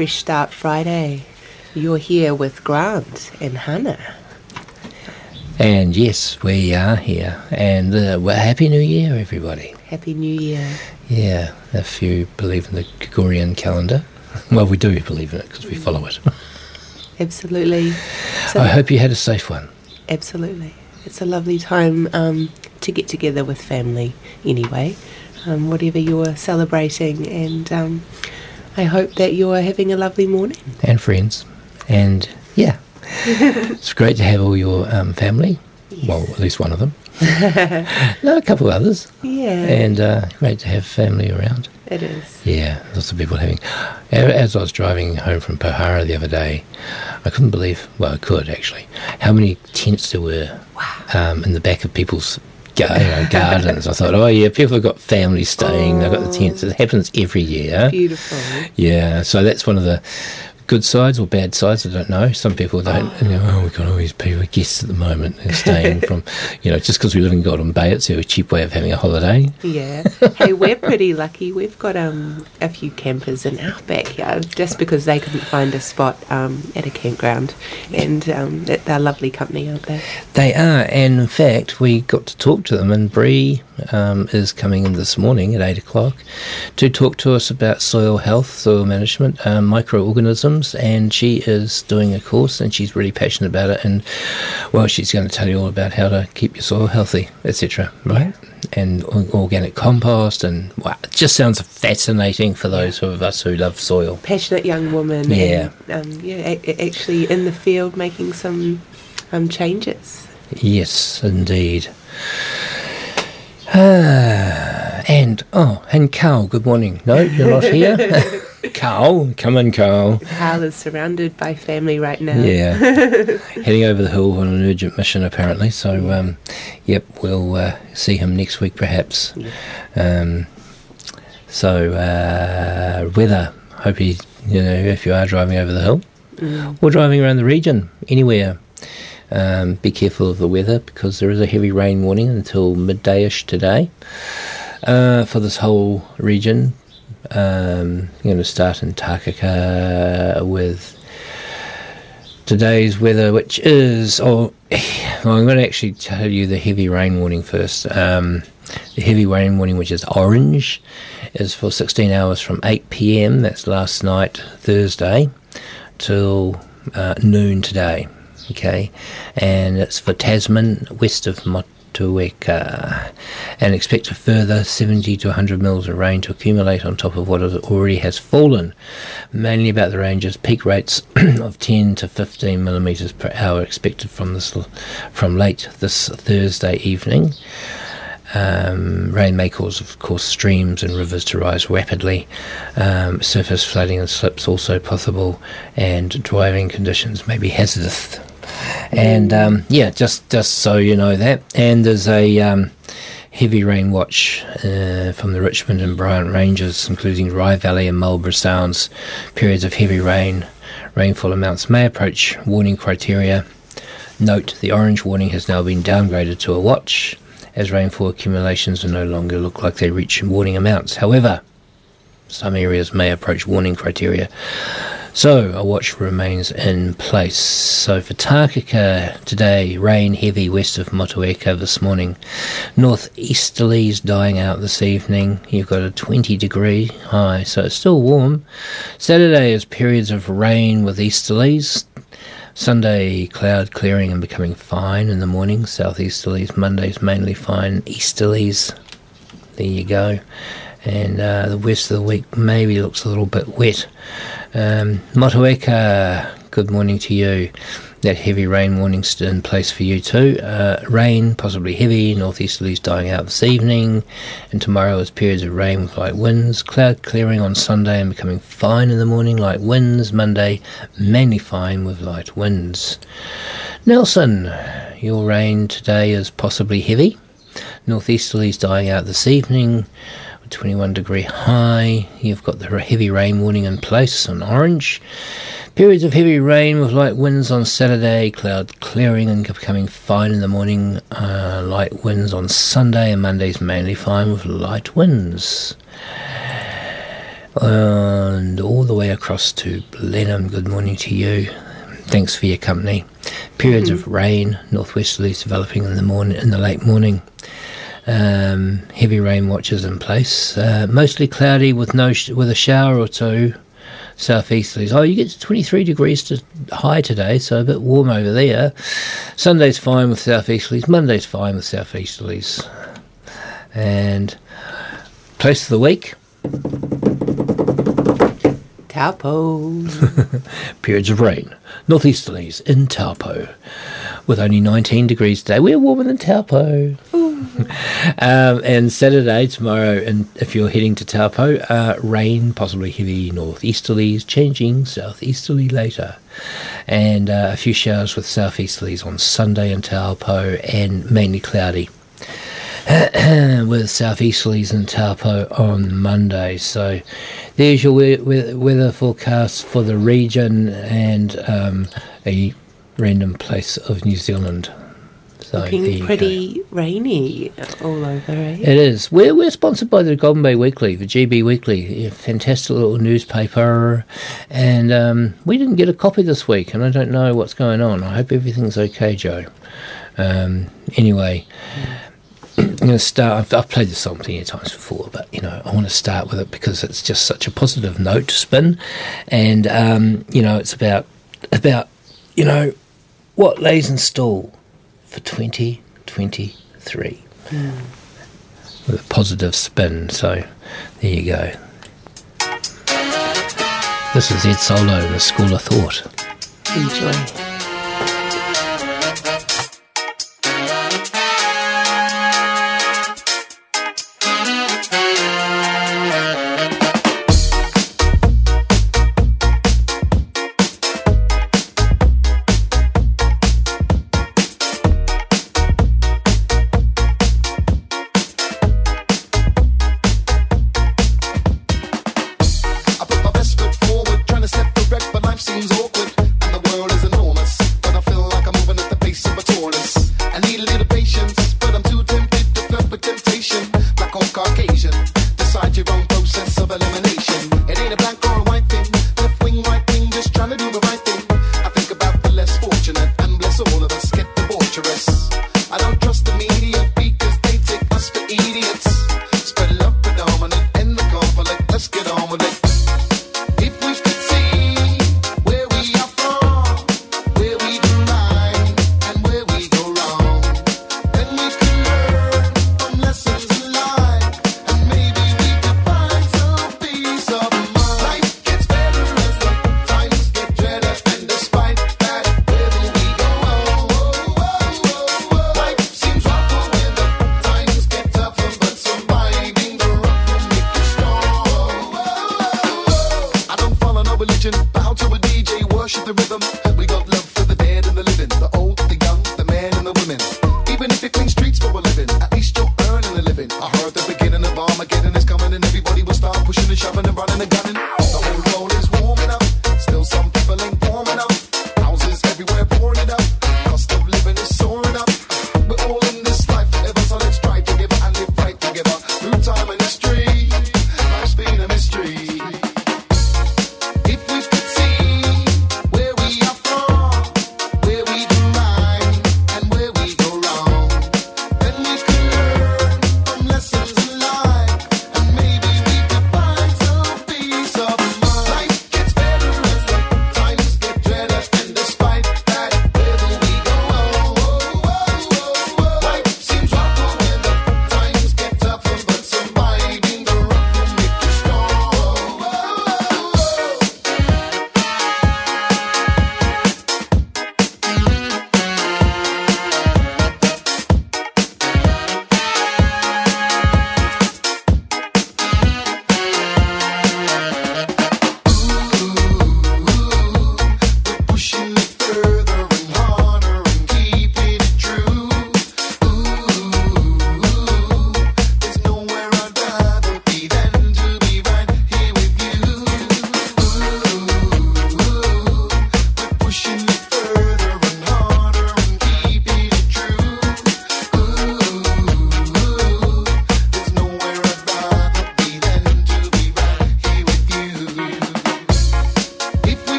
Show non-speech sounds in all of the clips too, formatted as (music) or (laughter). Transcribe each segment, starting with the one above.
Fresh Start Friday. You're here with Grant and Hannah. And yes, we are here. And uh, well, Happy New Year, everybody. Happy New Year. Yeah, if you believe in the Gregorian calendar. Well, we do believe in it because we follow it. (laughs) Absolutely. So, I hope you had a safe one. absolutely. It's a lovely time um, to get together with family anyway, um, whatever you're celebrating. And um, I hope that you're having a lovely morning. And friends. And yeah, (laughs) it's great to have all your um, family. Well, at least one of them. (laughs) no, a couple of others. Yeah, And uh, great to have family around. it is. Yeah, lots of people having. As I was driving home from Pohara the other day, I couldn't believe. Well, I could actually. How many tents there were um, in the back of people's you know, gardens. I thought, oh yeah, people have got families staying. They've got the tents. It happens every year. Beautiful. Yeah, so that's one of the good sides or bad sides. I don't know. Some people don't. You know, oh, we've got all these people guests at the moment. They're staying (laughs) from, you know, just because we live in Golden Bay, it's a cheap way of having a holiday. Yeah. hey, we're pretty lucky. We've got um, a few campers in our backyard just because they couldn't find a spot um, at a campground. And um, they're lovely company, aren't they? They are, and in fact, we got to talk to them, and Bree um, is coming in this morning at 8 o'clock to talk to us about soil health, soil management, um, microorganisms, and she is doing a course and she's really passionate about it. And, well, she's going to tell you all about how to keep your soil healthy, etc., right? And organic compost, and wow, it just sounds fascinating for those of us who love soil. Passionate young woman. Yeah. And, um, yeah, a- actually in the field making some um, changes. Yes, indeed. Ah, And oh, and Carl, good morning. No, you're not here. (laughs) Carl, come in, Carl. Carl is surrounded by family right now. Yeah, (laughs) heading over the hill on an urgent mission apparently. So, um, yep, we'll uh, see him next week perhaps. Um, so, uh, weather. Hope you, you know, if you are driving over the hill or driving around the region, anywhere, um, be careful of the weather because there is a heavy rain warning until midday-ish today uh, for this whole region. Um, you're going to start in Takaka with today's weather, which is, oh, (sighs) well, I'm going to actually tell you the heavy rain warning first. Um, the heavy rain warning, which is orange, is for 16 hours from 8 pm, that's last night, Thursday, till uh, noon today. Okay, and it's for Tasman, west of Motueka, and expect a further 70 to 100 mils of rain to accumulate on top of what already has fallen. Mainly about the ranges, peak rates (clears throat) of 10 to 15 millimeters per hour expected from this from late this Thursday evening. Um, rain may cause, of course, streams and rivers to rise rapidly. Um, surface flooding and slips also possible, and driving conditions may be hazardous. And um, yeah, just just so you know that. And there's a um, heavy rain watch uh, from the Richmond and Bryant ranges, including Rai Valley and Marlborough Sounds. Periods of heavy rain, rainfall amounts may approach warning criteria. Note the orange warning has now been downgraded to a watch, as rainfall accumulations no longer look like they reach warning amounts. However, some areas may approach warning criteria. So, a watch remains in place. So, for Takaka today, rain heavy west of Motueka this morning. Northeasterlies dying out this evening. You've got a 20 degree high, so it's still warm. Saturday is periods of rain with easterlies. Sunday, cloud clearing and becoming fine in the morning. Southeasterlies. Monday's mainly fine. Easterlies. There you go. And uh, the rest of the week maybe looks a little bit wet. Um, Motueka, good morning to you. That heavy rain warning still in place for you too. Uh, rain, possibly heavy, northeasterlies dying out this evening, and tomorrow is periods of rain with light winds. Cloud clearing on Sunday and becoming fine in the morning, light winds. Monday, mainly fine with light winds. Nelson, your rain today is possibly heavy. Northeasterlies dying out this evening. 21 degree high. You've got the heavy rain warning in place on orange. Periods of heavy rain with light winds on Saturday, cloud clearing and becoming fine in the morning. Uh, light winds on Sunday and Monday's mainly fine with light winds. And all the way across to Blenheim, good morning to you. Thanks for your company. Periods of rain, northwesterlies developing in the morning, in the late morning. Um, heavy rain watches in place. Uh, mostly cloudy with no sh- with a shower or two. Southeasterlies. Oh, you get to 23 degrees to high today, so a bit warm over there. Sunday's fine with southeasterlies. Monday's fine with southeasterlies. And place of the week. Taupo. (laughs) periods of rain. Northeasterlies in Taupo, with only 19 degrees today. We're warmer than Taupo. (laughs) um, and Saturday, tomorrow, and if you're heading to Taupo, uh, rain, possibly heavy northeasterlies, changing southeasterly later. And uh, a few showers with southeasterlies on Sunday in Taupo, and mainly cloudy. (clears throat) with southeasterlies in Taupo on Monday. So there's your we- we- weather forecast for the region and um, a random place of New Zealand. So Looking pretty rainy all over, eh? It is. We're, we're sponsored by the Golden Bay Weekly, the GB Weekly, a fantastic little newspaper. And um, we didn't get a copy this week, and I don't know what's going on. I hope everything's okay, Joe. Um, anyway, I'm going to start. I've, I've played this song plenty of times before, but you know, I want to start with it because it's just such a positive note to spin, and um, you know, it's about about you know what lays in store for 2023 with hmm. a positive spin. So there you go. This is Ed Solo, the School of Thought. Enjoy.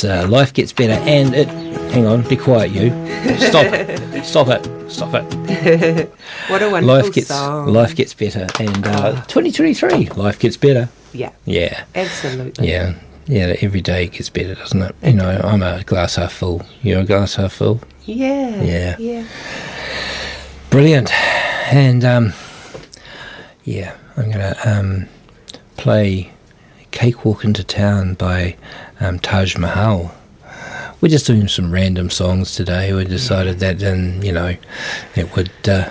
That's uh, life gets better, and it. Hang on, be quiet, you. Stop it. (laughs) Stop it. Stop it. (laughs) What a wonderful Life gets song. life gets better, and uh, 2023, life gets better. Yeah, Yeah, absolutely. yeah, yeah. Every day gets better, doesn't it? You know, I'm a glass half full. You're a glass half full. Yeah. Yeah. Yeah. Brilliant. And um, yeah, I'm to um, play Cakewalk into Town by um, Taj Mahal. We're just doing some random songs today. We decided that, then you know, it would uh,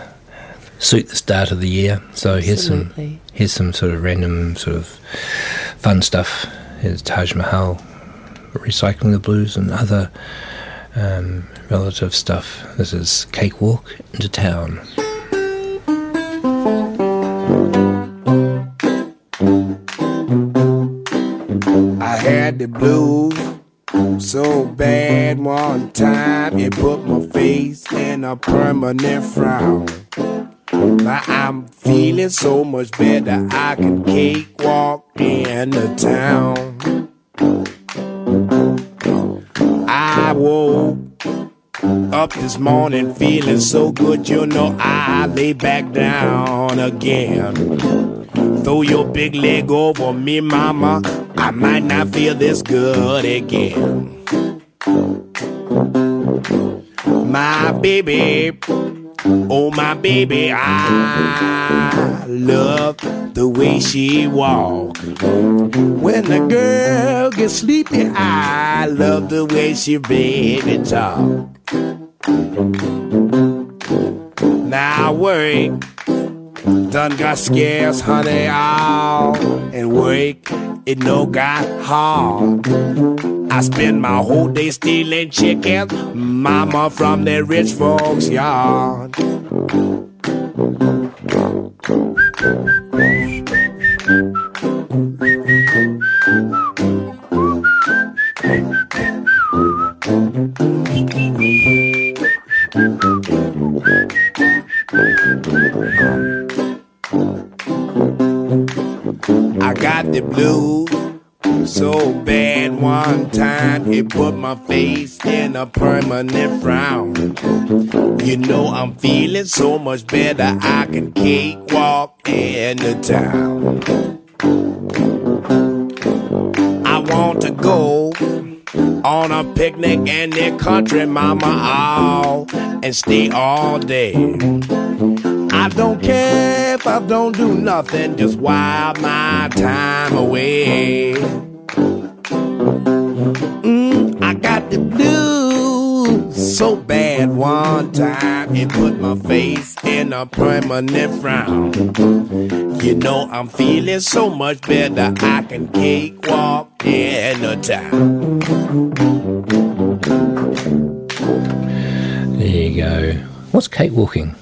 suit the start of the year. So here's some here's some sort of random sort of fun stuff. Here's Taj Mahal, recycling the blues and other um, relative stuff. This is Cakewalk into Town. The blues so bad one time it put my face in a permanent frown. Now I'm feeling so much better. I can cakewalk in the town. I woke up this morning feeling so good, you know I lay back down again. Throw your big leg over me, mama. I might not feel this good again. My baby, oh my baby, I love the way she walk. When the girl gets sleepy, I love the way she baby talk. Now work Done got scarce, honey, all and work it no got hard. I spend my whole day stealing chickens, mama from the rich folks' yard. (laughs) I got the blue so bad one time it put my face in a permanent frown. You know I'm feeling so much better I can cakewalk in the town. I want to go on a picnic in the country, mama, all and stay all day. I don't care if I don't do nothing, just while my time away. So bad one time it put my face in a permanent frown. You know I'm feeling so much better I can cakewalk in the town. There you go. What's cakewalking?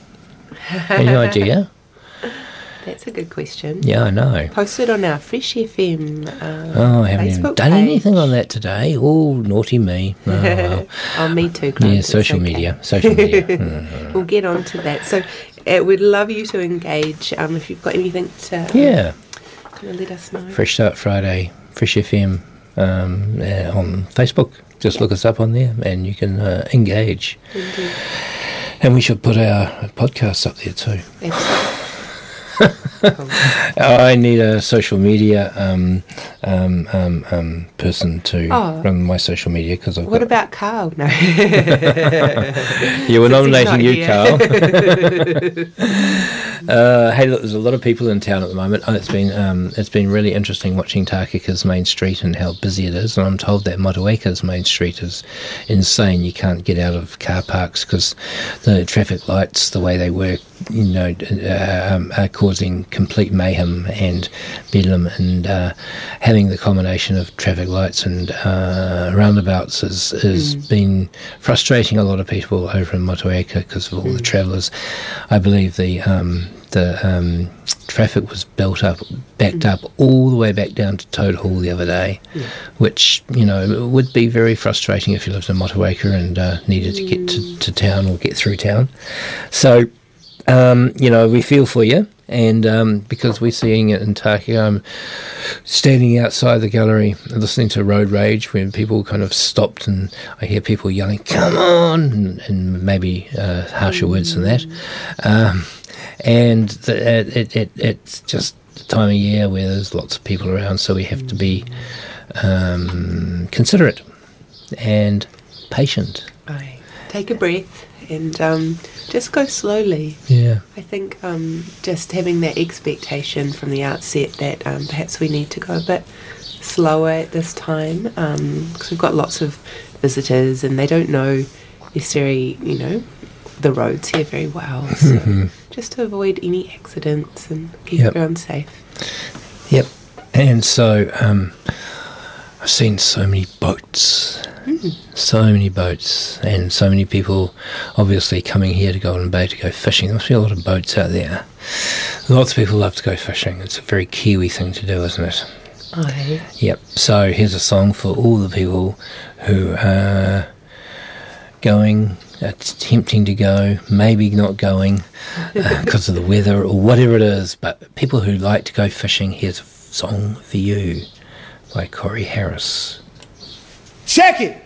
Any (laughs) idea? That's a good question. Yeah, I know. Posted on our Fresh FM. Uh, Oh, I haven't Facebook done page. anything on that today. Oh, naughty me. (laughs) Oh, well. oh, me too. yeah, Grant, it's social okay. media. Social media. (laughs) Mm. We'll get on to that. So, uh, we'd love you to engage. Um, if you've got anything to um, Yeah. kind of let us know. Fresh Start Friday, Fresh FM um, uh, on Facebook. Just look us up on there and you can uh, engage. Indeed. And we should put our podcasts up there too. Absolutely. (laughs) I need a social media um, um, um, um, person to Oh. run my social media because I've What about Carl? No. (laughs) you were nominating you. Carl. (laughs) uh, hey, look, there's a lot of people in town at the moment. and It's been um, it's been really interesting watching Takaka's main street and how busy it is. And I'm told that Motueka's main street is insane. You can't get out of car parks because the traffic lights, the way they work, you know, uh, um, are causing complete mayhem and bedlam. And uh, having the combination of traffic lights and uh, roundabouts has has been frustrating a lot of people over in Motueka because of all the travellers. I believe the um, the um, traffic was built up, backed up all the way back down to Toad Hall the other day, which you know would be very frustrating if you lived in Motueka and uh, needed to get to, to town or get through town. So um, you know, we feel for you. And um, because we're seeing it in Taki, I'm standing outside the gallery listening to Road Rage when people kind of stopped and I hear people yelling, come on, and, maybe uh, harsher words than that. Um, and the, it, it, it, it's just the time of year where there's lots of people around, so we have to be um, considerate and patient. Take a breath and um, just go slowly. Yeah. I think um, just having that expectation from the outset that um, perhaps we need to go a bit slower at this time because we've got lots of visitors and they don't know necessarily, you know, the roads here very well. (laughs) So just to avoid any accidents and keep Yep. everyone safe. Yep. And so um, I've seen so many boats, hmm. so many boats, and so many people obviously coming here to Golden Bay to go fishing. There must be a lot of boats out there. Lots of people love to go fishing. It's a very Kiwi thing to do, isn't it? Aye. Yep. So here's a song for all the people who are going, attempting to go, maybe not going uh, (laughs) because of the weather or whatever it is. But people who like to go fishing, here's a song for you by Corey Harris. Check it.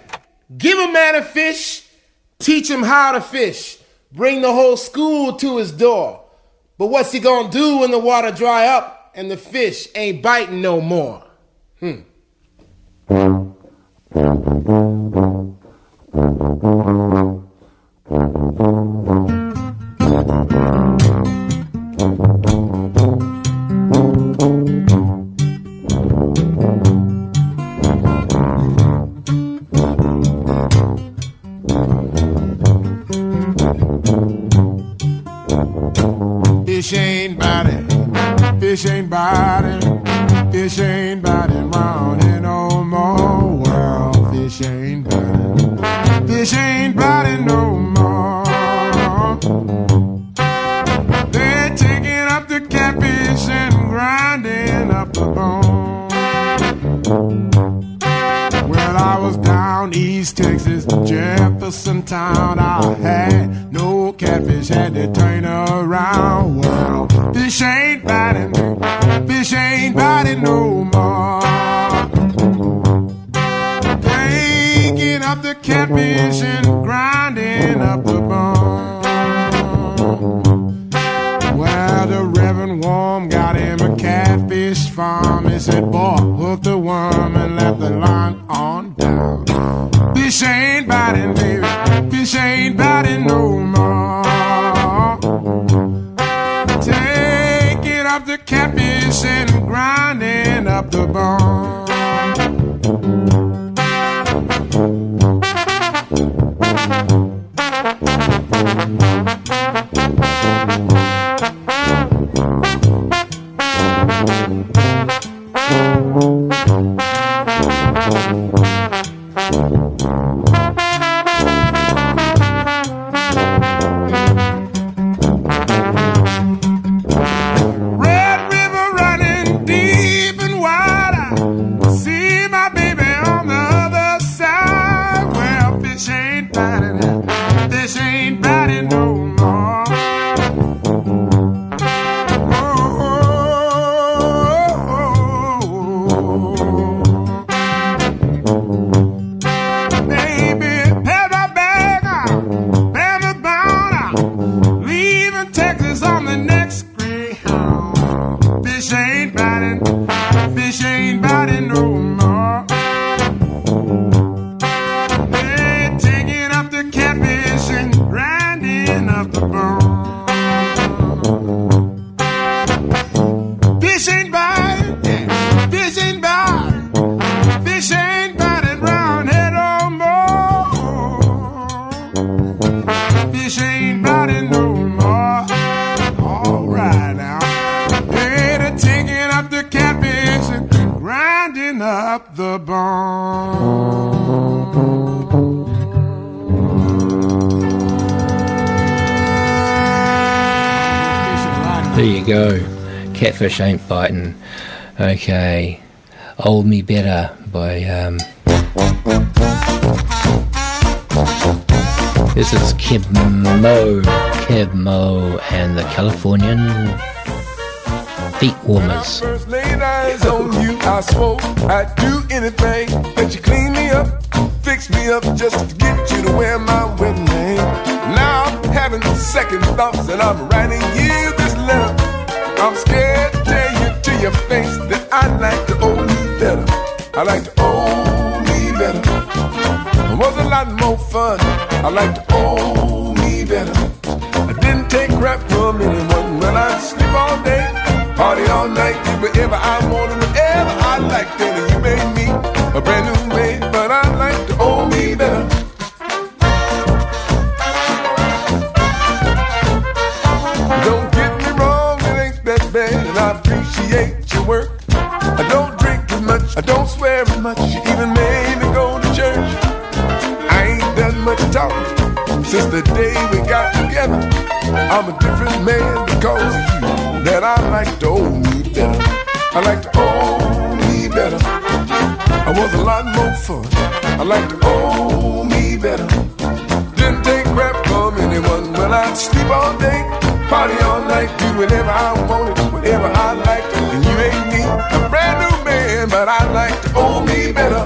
Give a man a fish, teach him how to fish, bring the whole school to his door. But what's he gonna do when the water dry up and the fish ain't biting no more? Hmm. Fish ain't biting, fish ain't biting, fish ain't biting round here no more. Well, fish ain't biting, fish ain't East Texas, Jefferson Town. I had no catfish, had to turn around. Well, fish ain't biting, Catfish ain't biting. Okay. Old Me Better by um This is Keb Mo, Keb Mo and the Californian Feet Warmers. First I I'd do anything that you clean me up, fix me up just to get you to wear my wedding ring. Now I'm having second thoughts and I'm writing you this letter. I'm scared to your face that I like to owe me better. I like to owe me better. It was a lot more fun. I like to owe me better. I didn't take crap from anyone when I sleep all day, party all night, do whatever I wanted, whatever I liked. Then you made me a brand new I like to owe me better. I was a lot more fun. I like to owe me better. Didn't take crap from anyone Well, I'd sleep all day, party all night, do whatever I wanted, whatever I liked. And you ain't me, a brand new man, but I like to owe me better.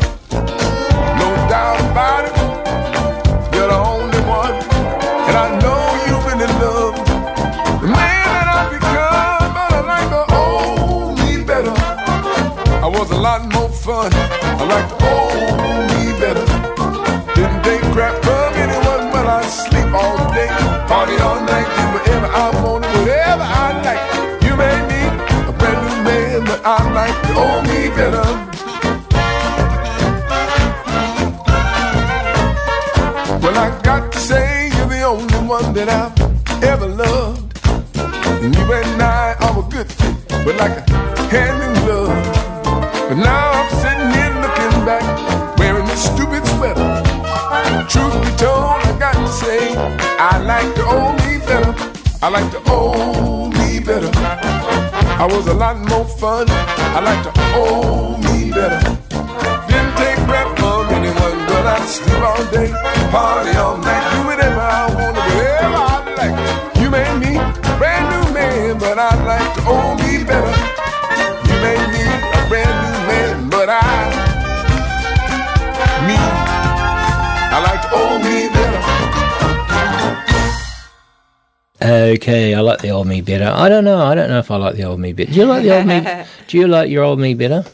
Was a lot more fun. I like to owe me better. Didn't take crap from anyone when I sleep all day, party all night, do whatever I wanted, whatever I like. You made me a brand new man, but I like to owe me better. Well, I got to say you're the only one that I've ever loved. And you and I are a good fit, but like a hand in glove. I like to owe me better. I was a lot more fun. I like to owe me better. Didn't take crap from anyone, but I sleep all day, party all night, do whatever I want, whatever I like. You made me a brand new man, but I like to owe me better. You made me a brand new man, but I, me, I like to owe me better. Okay, I like the old me better. I don't know. I don't know if I like the old me better. Do you like the old me? (laughs) Do you like your old me better?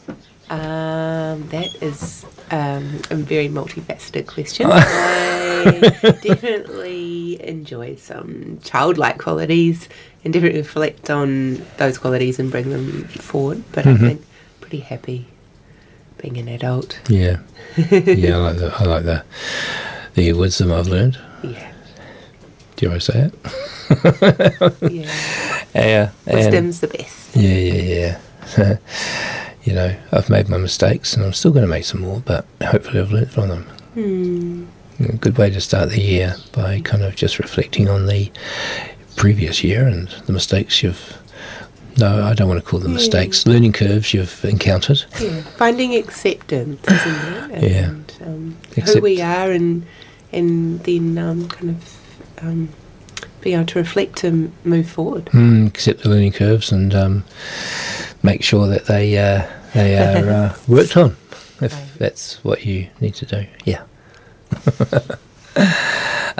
Um, that is um, a very multifaceted question. (laughs) I definitely enjoy some childlike qualities and definitely reflect on those qualities and bring them forward. But I think pretty happy being an adult. Yeah, yeah. I like the I like the the wisdom I've learned. (laughs) Yeah, Dare I say it? (laughs) yeah. Yeah, and- Wisdom's the best. Yeah, yeah, yeah. (laughs) you know, I've made my mistakes, and I'm still going to make some more, but hopefully I've learnt from them. Hmm. A good way to start the year by kind of just reflecting on the previous year and the mistakes you've. No, I don't want to call them mistakes. Learning curves you've encountered. Yeah, finding acceptance, isn't it? Yeah. And, um, who we are, and and then um, kind of um, being able to reflect and move forward. Mm, accept the learning curves and um, make sure that they uh, they (laughs) are uh, worked on, if that's what you need to do. Yeah. (laughs)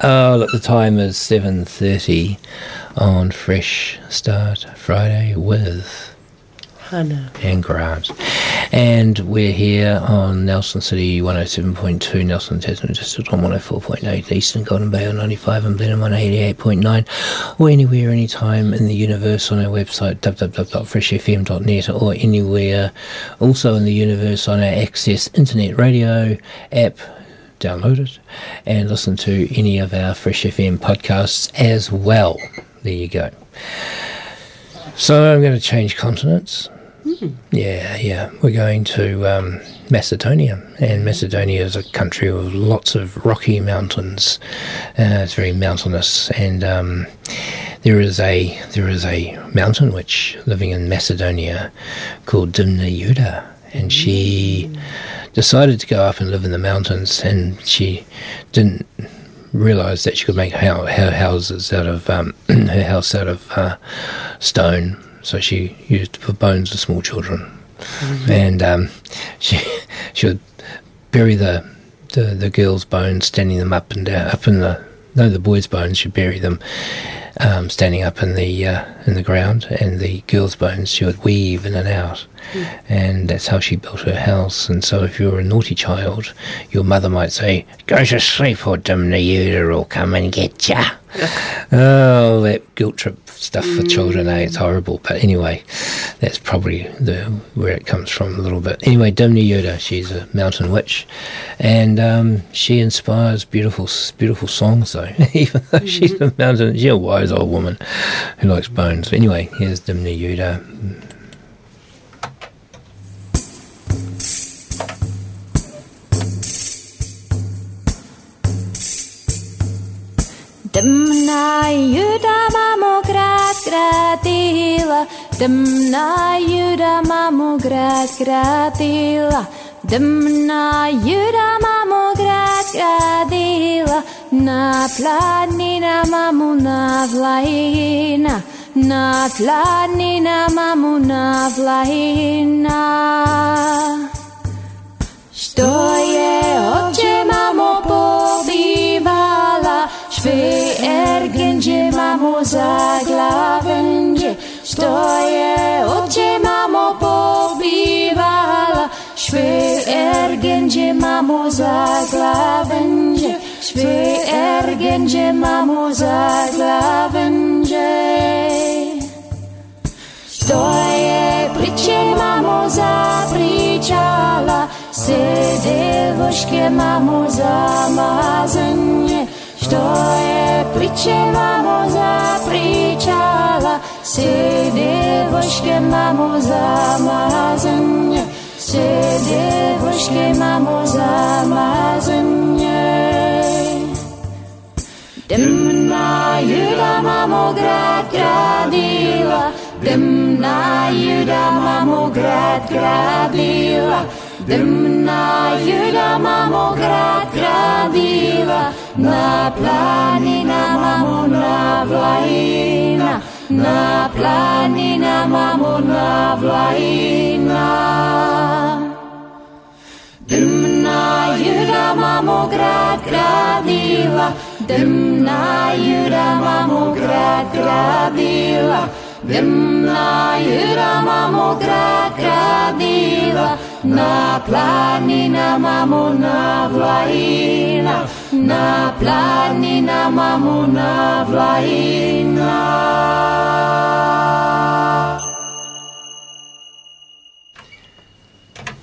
oh, look, the time is seven thirty on Fresh Start Friday with And Grant. And we're here on Nelson City 107.2, Nelson Tasman District on 104.8, Eastern Golden Bay on 95, and Blenheim on 88.9, or anywhere, anytime in the universe on our website www.freshfm.net, or anywhere also in the universe on our Access Internet Radio app. Download it and listen to any of our Fresh FM podcasts as well. There you go. So I'm going to change continents. Yeah, yeah. We're going to um, Macedonia, and Macedonia is a country with lots of rocky mountains. Uh, it's very mountainous, and um, there is a there is a mountain witch living in Macedonia called Dimna Juda, and she decided to go up and live in the mountains, and she didn't realize that she could make her, her houses out of um, (clears throat) her house out of uh, stone. So she used for bones of small children, and um, she (laughs) she would bury the, the the girls' bones, standing them up and down, up in the no the boys' bones. She'd bury them um, standing up in the uh, in the ground, and the girls' bones she would weave in and out, and that's how she built her house. And so, if you were a naughty child, your mother might say, "Go to sleep, or Dimna will come and get ya." (laughs) oh, that guilt trip stuff for children, eh? It's horrible. But anyway, that's probably the where it comes from a little bit. Anyway, Dimna Yoda, she's a mountain witch, and um, she inspires beautiful, beautiful songs. Though, (laughs) even though she's a mountain, she's a wise old woman who likes bones. Anyway, here's Dimna Yoda. Temná juda mamu krát krátila, temná juda mamu krát krátila, temná juda mamu krát krátila, na planina mamu na vlajina, na planina mamu na vlajina. Što je oče mamo pobývala, Svi mamu mamo zaglavenže, što je oče mamo pobivala. mamu za mamo zaglavenže, svi mamu mamo zaglavenže. Što je priče mamo zapričala, se devoške mamo zamazanje, Što je priče mamo zapričala, se devoške mamo zamazanje. Se devoške mamo zamazanje. Demna juda mamo grad gradila, demna juda mamo grad gradila, Temná juda krátká bíla, na planina mamona vlajina, na planina mamona vlajina. Temná juda krátká bíla, temná juda krátká bíla, temná juda krátká bíla, na planina mamona vlaina na planina mamona vlaina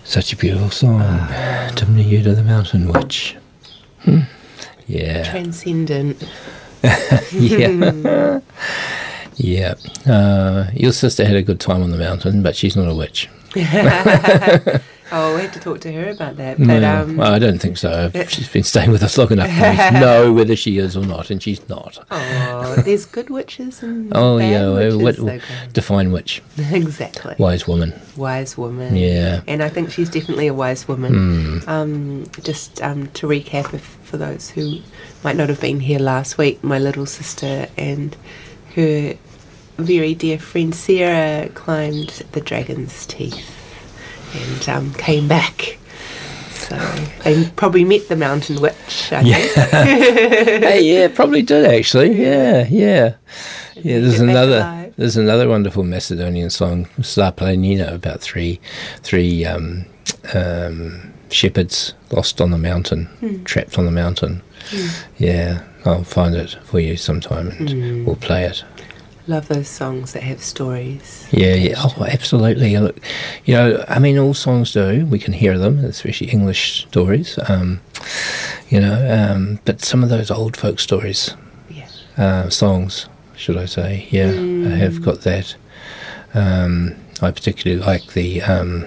such a beautiful song. Ah, uh, to me you to the mountain witch. Hmm. yeah. Transcendent. (laughs) Yeah. (laughs) (laughs) yeah. Uh, your sister had a good time on the mountain, but she's not a witch. (laughs) (laughs) oh, we had to talk to her about that. But No, um, well, I don't think so. She's been staying with us long enough to (laughs) know whether she is or not, and she's not. oh, there's good witches and Oh, bad yeah. witches, what, though, define witch. exactly. Wise woman. Wise woman. Yeah. And I think she's definitely a wise woman. Hmm. Um, just um, to recap, if, for those who might not have been here last week, my little sister and her very dear friend Sarah climbed the dragon's teeth and um, came back. So they probably met the mountain witch. I think. (laughs) hey, yeah, probably did actually. Yeah, yeah, yeah. There's another. There's another wonderful Macedonian song, Planina, about three, three um, um, shepherds lost on the mountain, Hmm. trapped on the mountain. Yeah, I'll find it for you sometime, and Hmm. we'll play it. Love those songs that have stories. Yeah, yeah. Oh, absolutely. Look, you know, I mean, all songs do. We can hear them, especially English stories. Um, you know, um, but some of those old folk stories, Yeah. uh, songs, should I say? Yeah, I have got that. Um, I particularly like the um,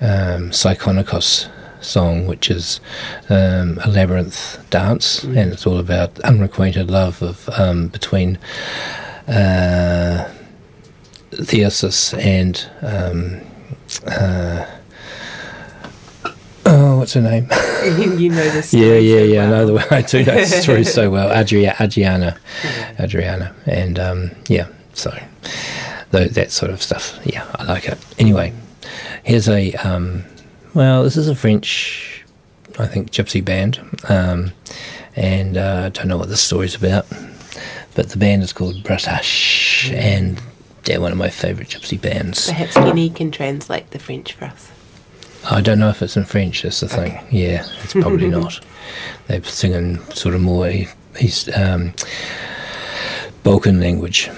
um, Psychonikos song, which is um, a labyrinth dance, and it's all about unrequited love of um, between uh, Theseus and um, uh, oh, what's her name? (laughs) you know this. (laughs) yeah, yeah, yeah. I know the way I do know the story so (laughs) well. Adria, Adriana, Adriana, and um, yeah. So that sort of stuff. Yeah, I like it. Anyway, here's a um, well. This is a French, I think, gypsy band, um, and uh, I don't know what the story's about, but the band is called Bratsch, and they're one of my favourite gypsy bands. Perhaps Kenny can translate the French for us. I don't know if it's in French. That's the thing. Yeah, it's probably (laughs) not. They're singing sort of more East um, Balkan language.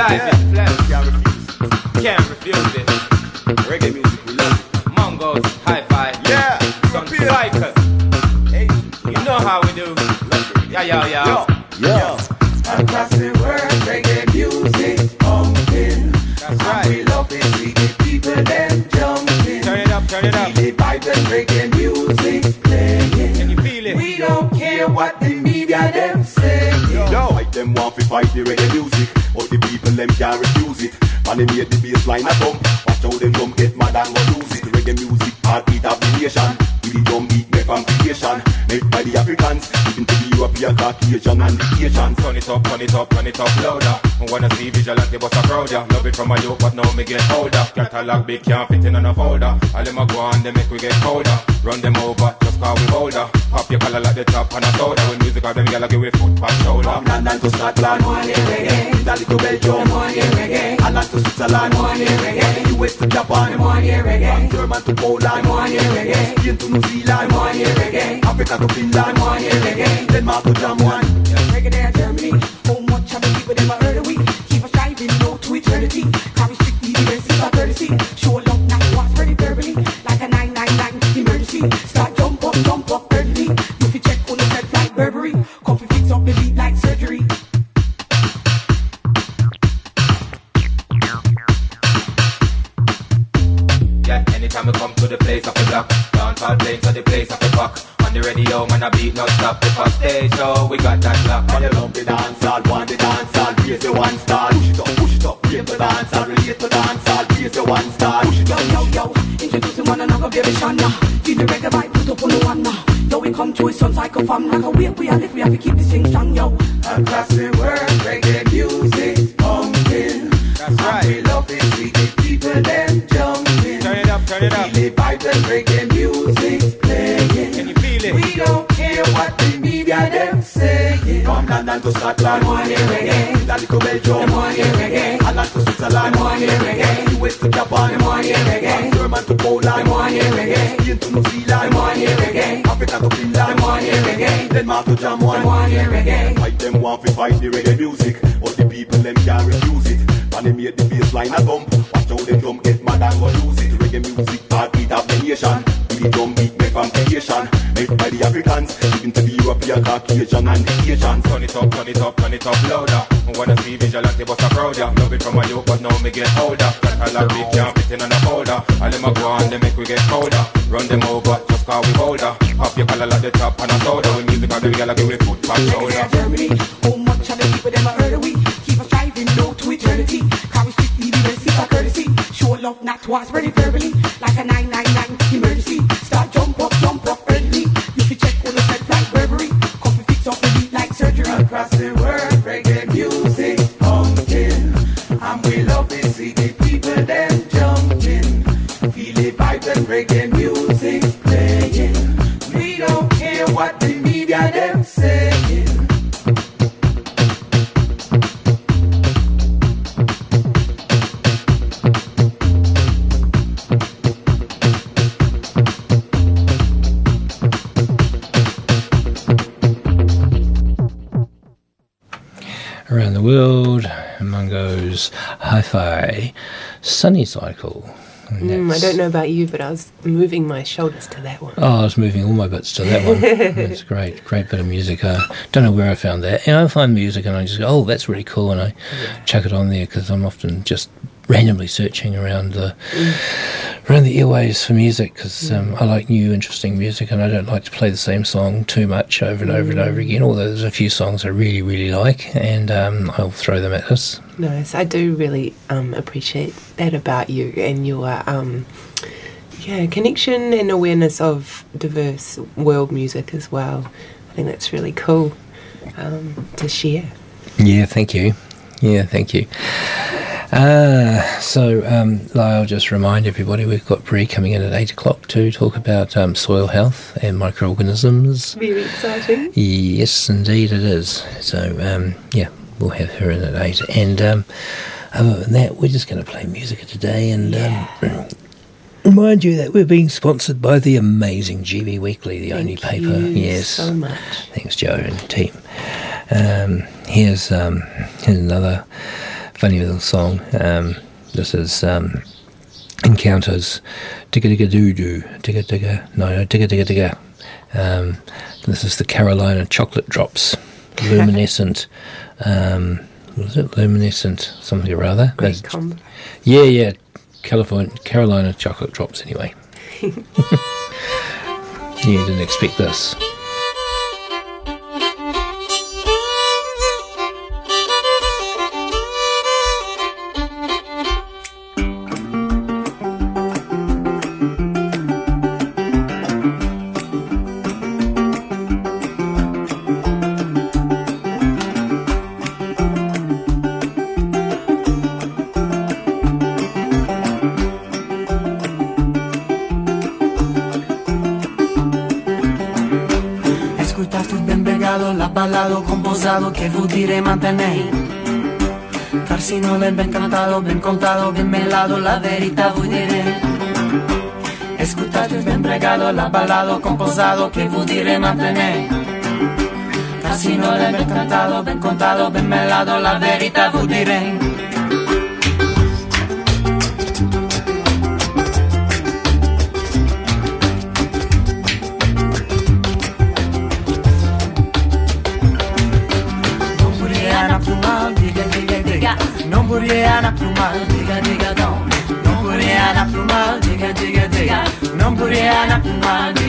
life yeah. is. Can't refuse this. Can't refuse it. Made the bassline a thump. Watch how them drum get mad and go lose it. Reggae music, heartbeat of the nation. With the drum beat made from creation. Made by the Africans, even to the European, Caucasian and the Asians. Turn it up, turn it up, turn it up louder. I wanna see vigilante bust a crowd, yeah. Love it from a youth, but now me get older. Catalog big can't fit in on a folder. All them a go on, they make we get colder. Run them over, just cause we older. Pop your collar like the top on a soda. When music of them gyal give we foot past shoulder. From London to Scotland, one year reggae. Italy to Belgium, one year reggae. To Switzerland, one year reggae. US to Japan, one year reggae. From German to Poland, one year reggae. Spain to New Zealand, one year reggae. Africa to Finland, one year reggae. Denmark to Jamaica. Reggae fight the reggae music, but the people them can't refuse it. And they made the bassline a thump. Watch how them drum get mad and go lose it. Reggae music, heartbeat of the nation. With the drum beat made from. Made by the Africans, even to the European, Caucasian and the Asians. Turn it up, turn it up, turn it up louder. I wanna see vigilante a crowd, yeah. Love it from a youth, but now me get older. Catalog big can't fit in on a folder. All them a go on, people them jumping. Feel the vibe, the reggae Sunny Cycle. Mm, I don't know about you, but I was moving my shoulders to that one. Oh, I was moving all my bits to that one. (laughs) That's great, great bit of music. I don't know where I found that. You know, I find music and I just go, oh, that's really cool, and I chuck it on there because I'm often just randomly searching around the around the airways for music because um, I like new, interesting music, and I don't like to play the same song too much over and over and over again. Although there's a few songs I really, really like, and um, I'll throw them at us. Nice. I do really um, appreciate that about you and your um, yeah connection and awareness of diverse world music as well. I think that's really cool um, to share. Yeah, thank you. Yeah, thank you. Uh, so, um, I'll just remind everybody we've got Bree coming in at 8 o'clock to talk about um, soil health and microorganisms. Very exciting. Yes, indeed it is. So, um, yeah, we'll have her in at 8. And um, other than that, we're just going to play music today and um, remind you that we're being sponsored by the amazing GB Weekly, the only paper. you yes. so much. Thanks, Joe and team. Here's um, here's another funny little song. Um, this is um, Encounters. Digga digga doo doo. Digga digga. No, no, digga digga digga. Um, this is the Carolina Chocolate Drops. (laughs) Luminescent. um, what is it? Luminescent something or other. Great combo. Yeah, yeah. California, Carolina Chocolate Drops, anyway. (laughs) (laughs) you didn't expect this. Che vuol dire mantenere Carsinone ben cantato, ben contato, ben melato, la verità vuol dire Ascoltate ben pregato, l'abballado composato che vuol dire mantenere Carsinone ben cantato, ben contato, ben melato, la verità vuol Buriana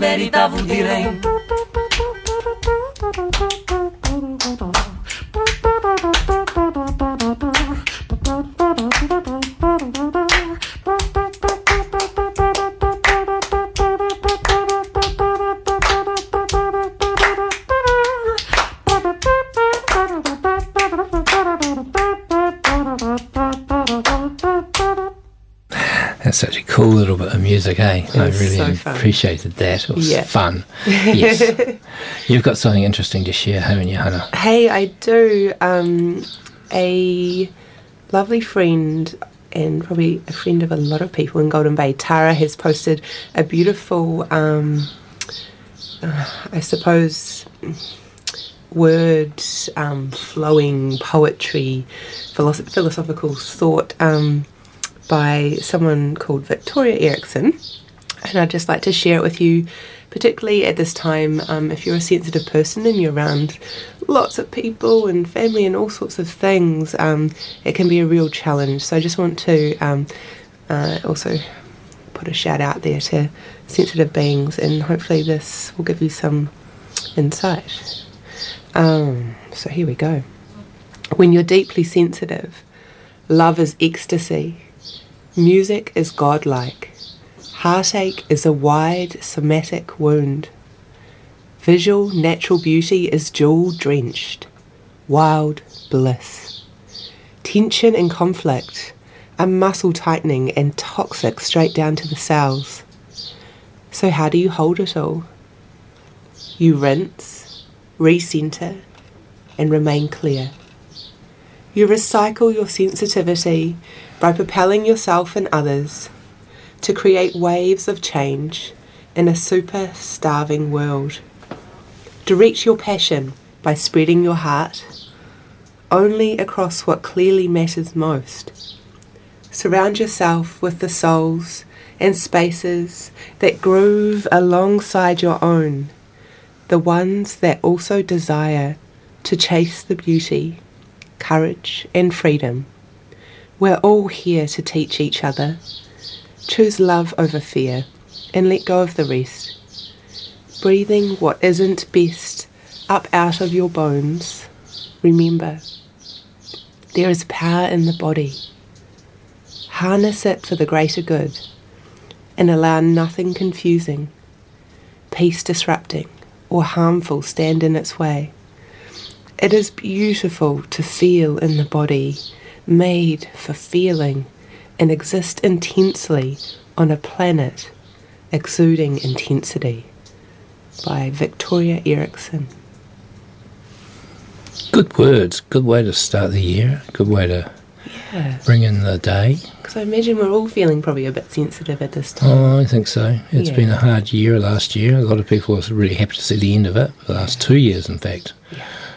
verità vuol dire I really so appreciated that. It was Yeah. fun. Yes. (laughs) You've got something interesting to share, haven't you, Hannah? Hey, I do. Um, a lovely friend and probably a friend of a lot of people in Golden Bay, Tara, has posted a beautiful, um, uh, I suppose, word um, flowing poetry, philosoph- philosophical thought um, by someone called Victoria Erickson. And I'd just like to share it with you, particularly at this time. Um, if you're a sensitive person and you're around lots of people and family and all sorts of things, um, it can be a real challenge. So I just want to um, uh, also put a shout out there to sensitive beings, and hopefully this will give you some insight. Um, so here we go. When you're deeply sensitive, Love is ecstasy. Music is godlike. Heartache is a wide somatic wound. Visual natural beauty is jewel drenched. Wild bliss. Tension and conflict are muscle tightening and toxic straight down to the cells. So, how do you hold it all? You rinse, recenter, and remain clear. You recycle your sensitivity by propelling yourself and others to create waves of change in a super starving world. Direct your passion by spreading your heart only across what clearly matters most. Surround yourself with the souls and spaces that groove alongside your own, the ones that also desire to chase the beauty, courage, and freedom. We're all here to teach each other. Choose love over fear and let go of the rest. Breathing what isn't best up out of your bones. Remember, there is power in the body. Harness it for the greater good and allow nothing confusing, peace disrupting, or harmful stand in its way. It is beautiful to feel in the body, made for feeling, and exist intensely on a planet exuding intensity. By Victoria Erickson. Good words. Good way to start the year. Good way to Yeah. bring in the day. Because I imagine we're all feeling probably a bit sensitive at this time. Oh, I think so. It's Yeah. been a hard year last year. A lot of people were really happy to see the end of it. The last two years, in fact.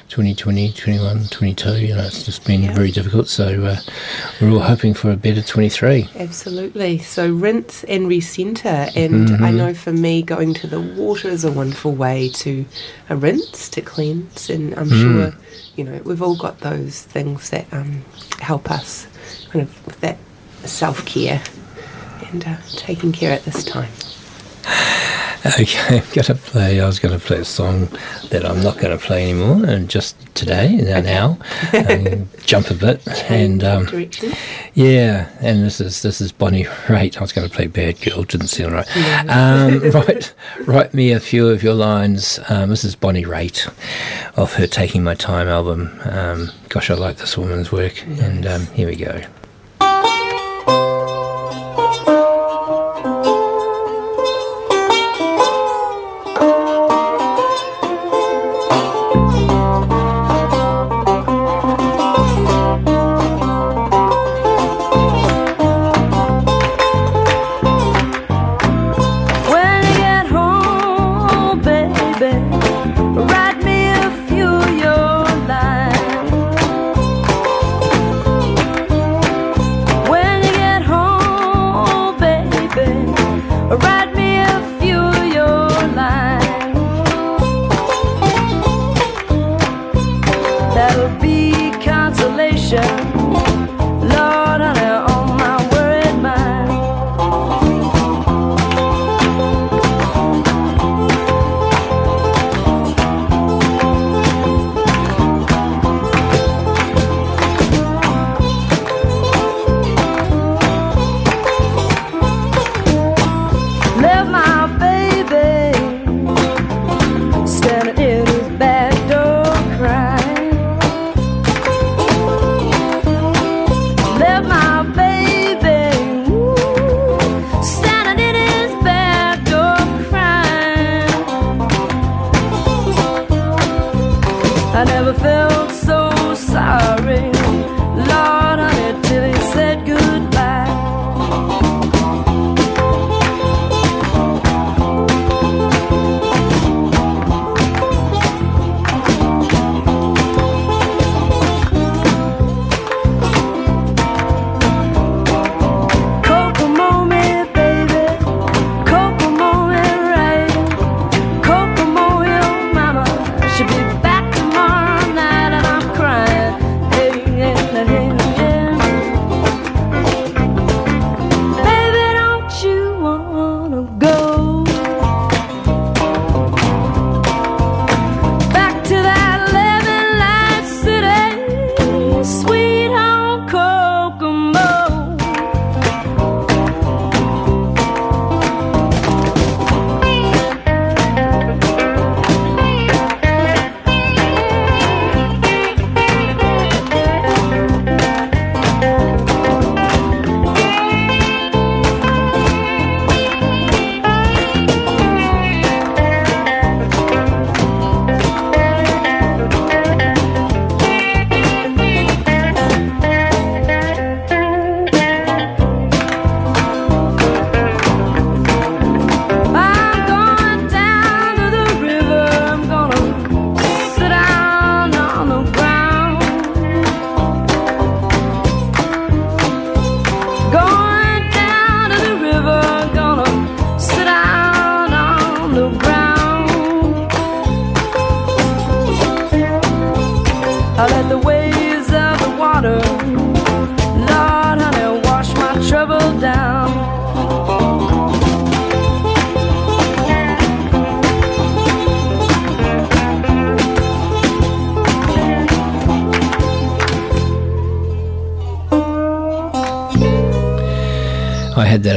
2020, 21, 22, you know, it's just been very difficult. So uh, we're all hoping for a better 23. Absolutely. So rinse and recenter. And I Mhm. know for me, going to the water is a wonderful way to uh, rinse, to cleanse. And I'm Mm. sure, you know, we've all got those things that um, help us kind of with that self care and uh, taking care at this time. (laughs) Okay, I'm going to play. I was going to play a song that I'm not going to play anymore, and just today, now, now, um, (laughs) jump a bit, and um, yeah, and this is this is Bonnie Raitt. I was going to play Bad Girl, didn't sound right. Um, (laughs) write write me a few of your lines. Um, this is Bonnie Raitt of her Taking My Time album. Um, gosh, I like this woman's work, and um, here we go.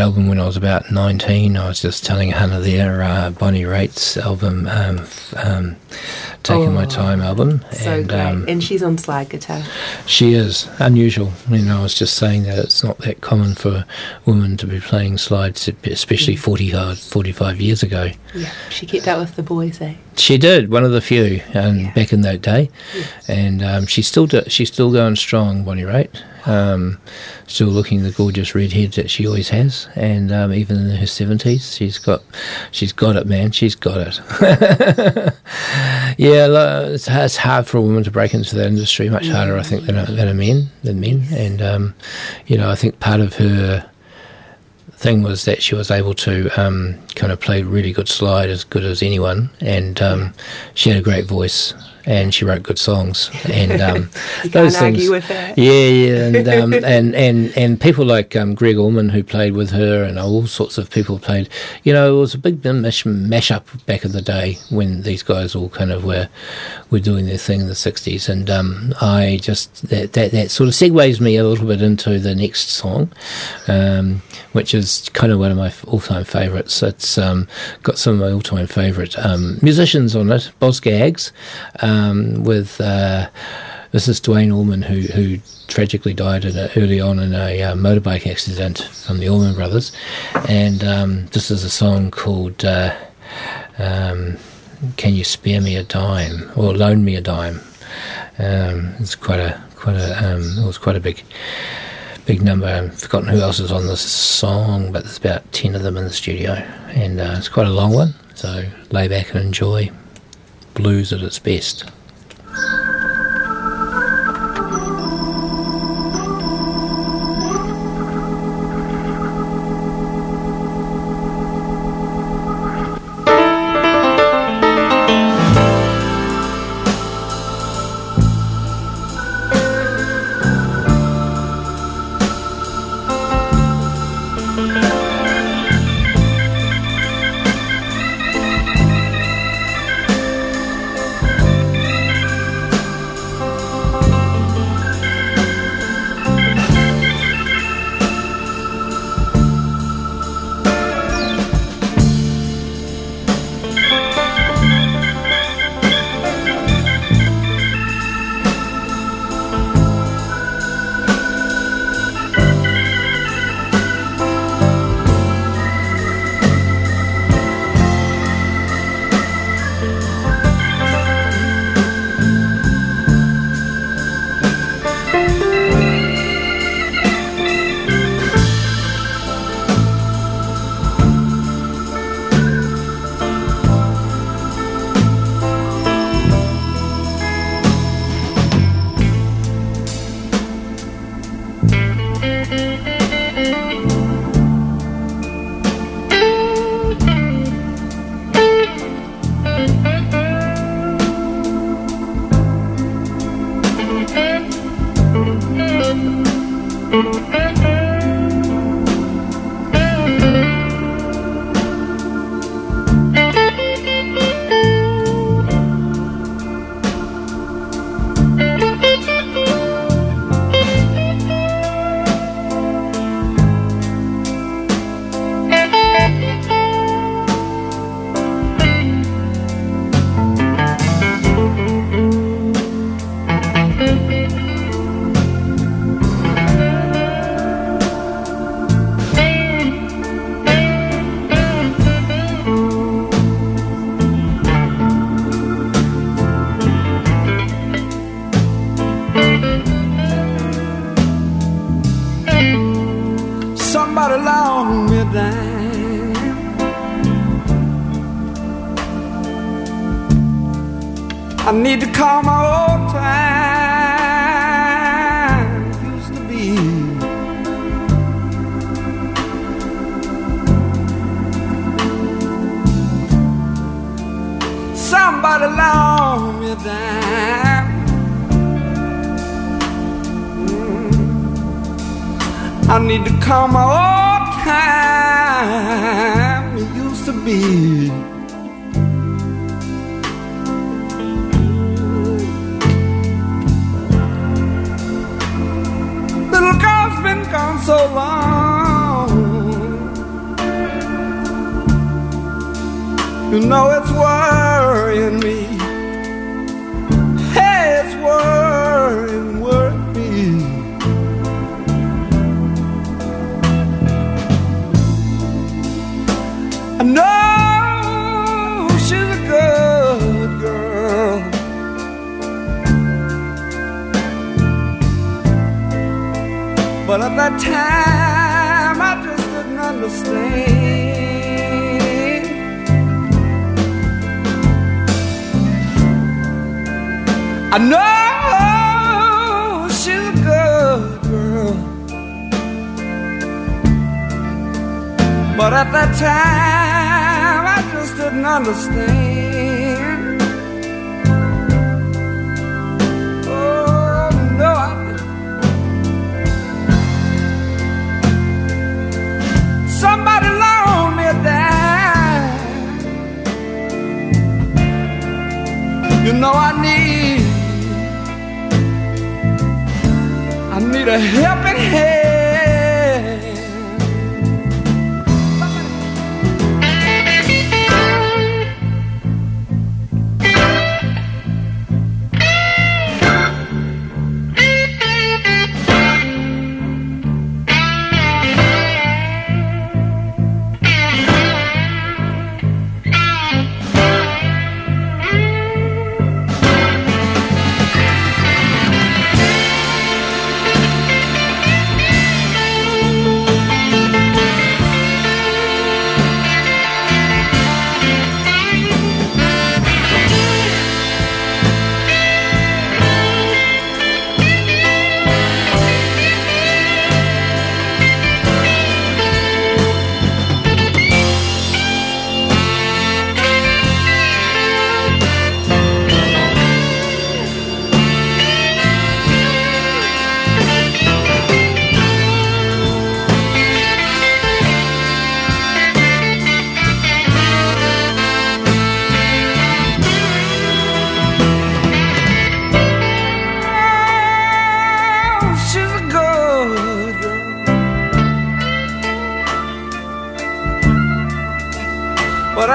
Album when I was about 19. I was just telling Hannah there, uh, Bonnie Raitt's album, um, f- um, Taking My Oh, Time album. So and great. um, and she's on slide guitar. she is unusual. You know, I was just saying that it's not that common for women to be playing slides, especially 40, hard- 45 years ago. Yeah. She kept up with the boys, eh? She did one of the few um, back in that day, and um, she's still do- she's still going strong, Bonnie Raitt. Um, still looking the gorgeous redhead that she always has, and um, even in her seventies, she's got she's got it, man. She's got it. (laughs) yeah, it's, it's hard for a woman to break into that industry. Much harder, I think, than a, than a men than men. And um, you know, I think part of her thing was that she was able to um, kind of play really good slide as good as anyone, and um, she had a great voice. And she wrote good songs, and (laughs) um, those things. argue with that. Yeah, yeah, and (laughs) um, and and and people like um, Gregg Allman who played with her, and all sorts of people played. You know, it was a big mash mashup back in the day when these guys all kind of were were doing their thing in the '60s, and um, I just that, that that sort of segues me a little bit into the next song, um, which is kind of one of my all-time favourites. It's um, got some of my all-time favourite um, musicians on it, Boz Scaggs, um, with. Uh, this is Duane Allman, who who tragically died a, early on in a uh, motorbike accident from the Allman Brothers, and um, this is a song called uh, um, "Can You Spare Me a Dime" or "Loan Me a Dime." Um, it's quite a quite a um, it was quite a big big number. I've forgotten who else is on this song, but there's about ten of them in the studio, and uh, it's quite a long one. So lay back and enjoy blues at its best.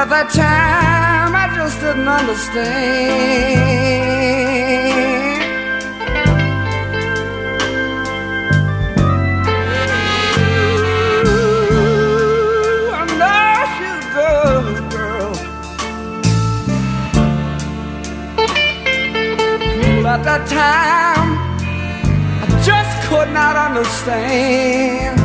at that time I just didn't understand. Ooh, I know she's good, girl. Ooh, at that time, I just could not understand.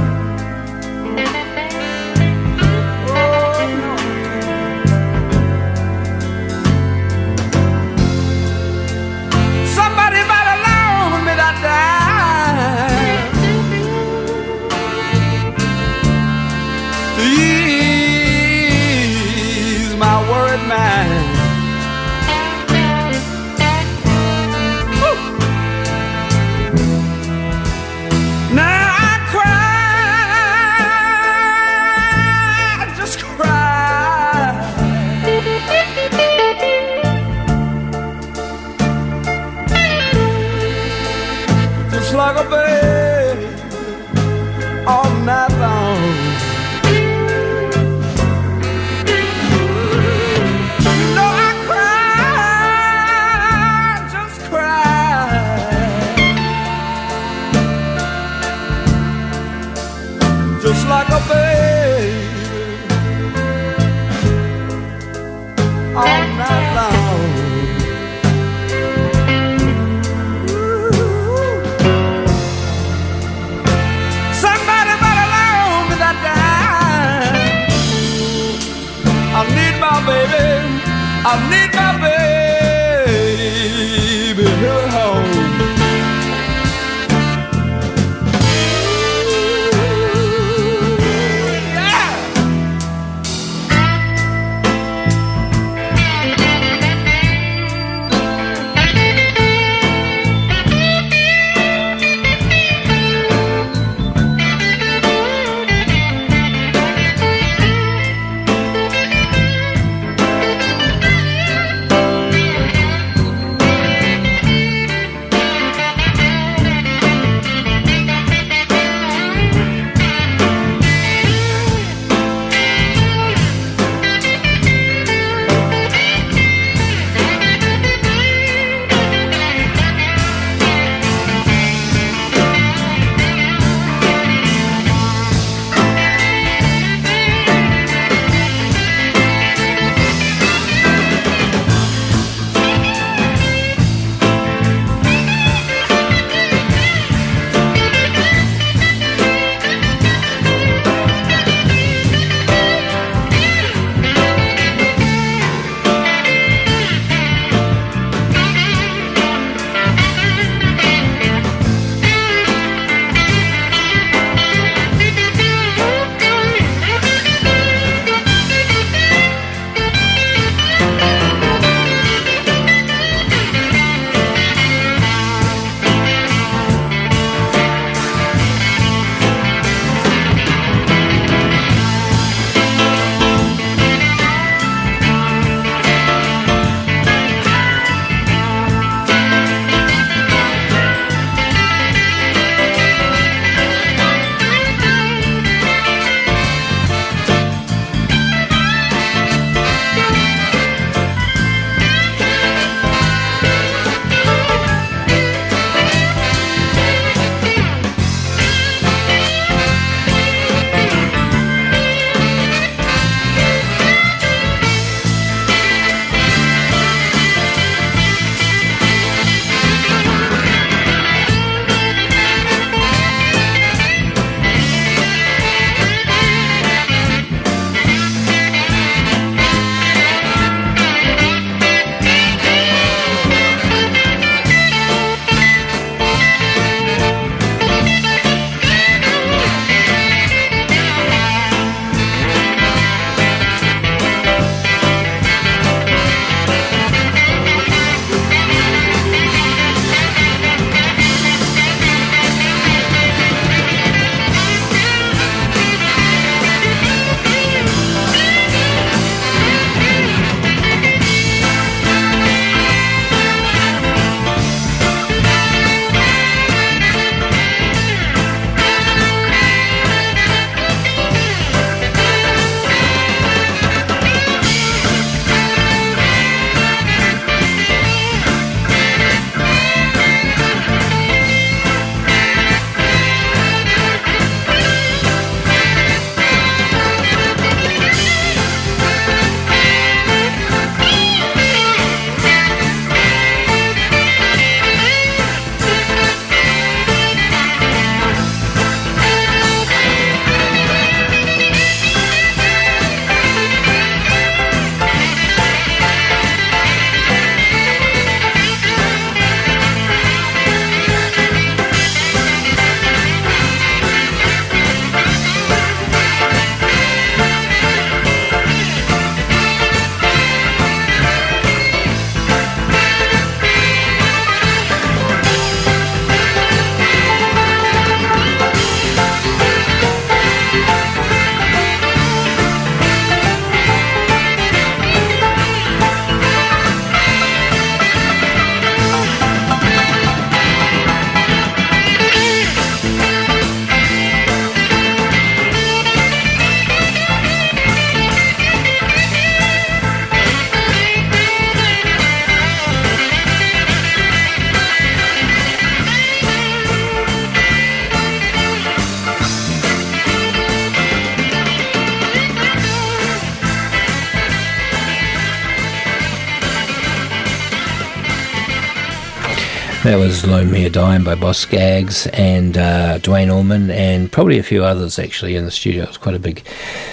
Was Loan Me a Dime by Boz Scaggs and uh, Duane Allman and probably a few others actually in the studio. It was quite a big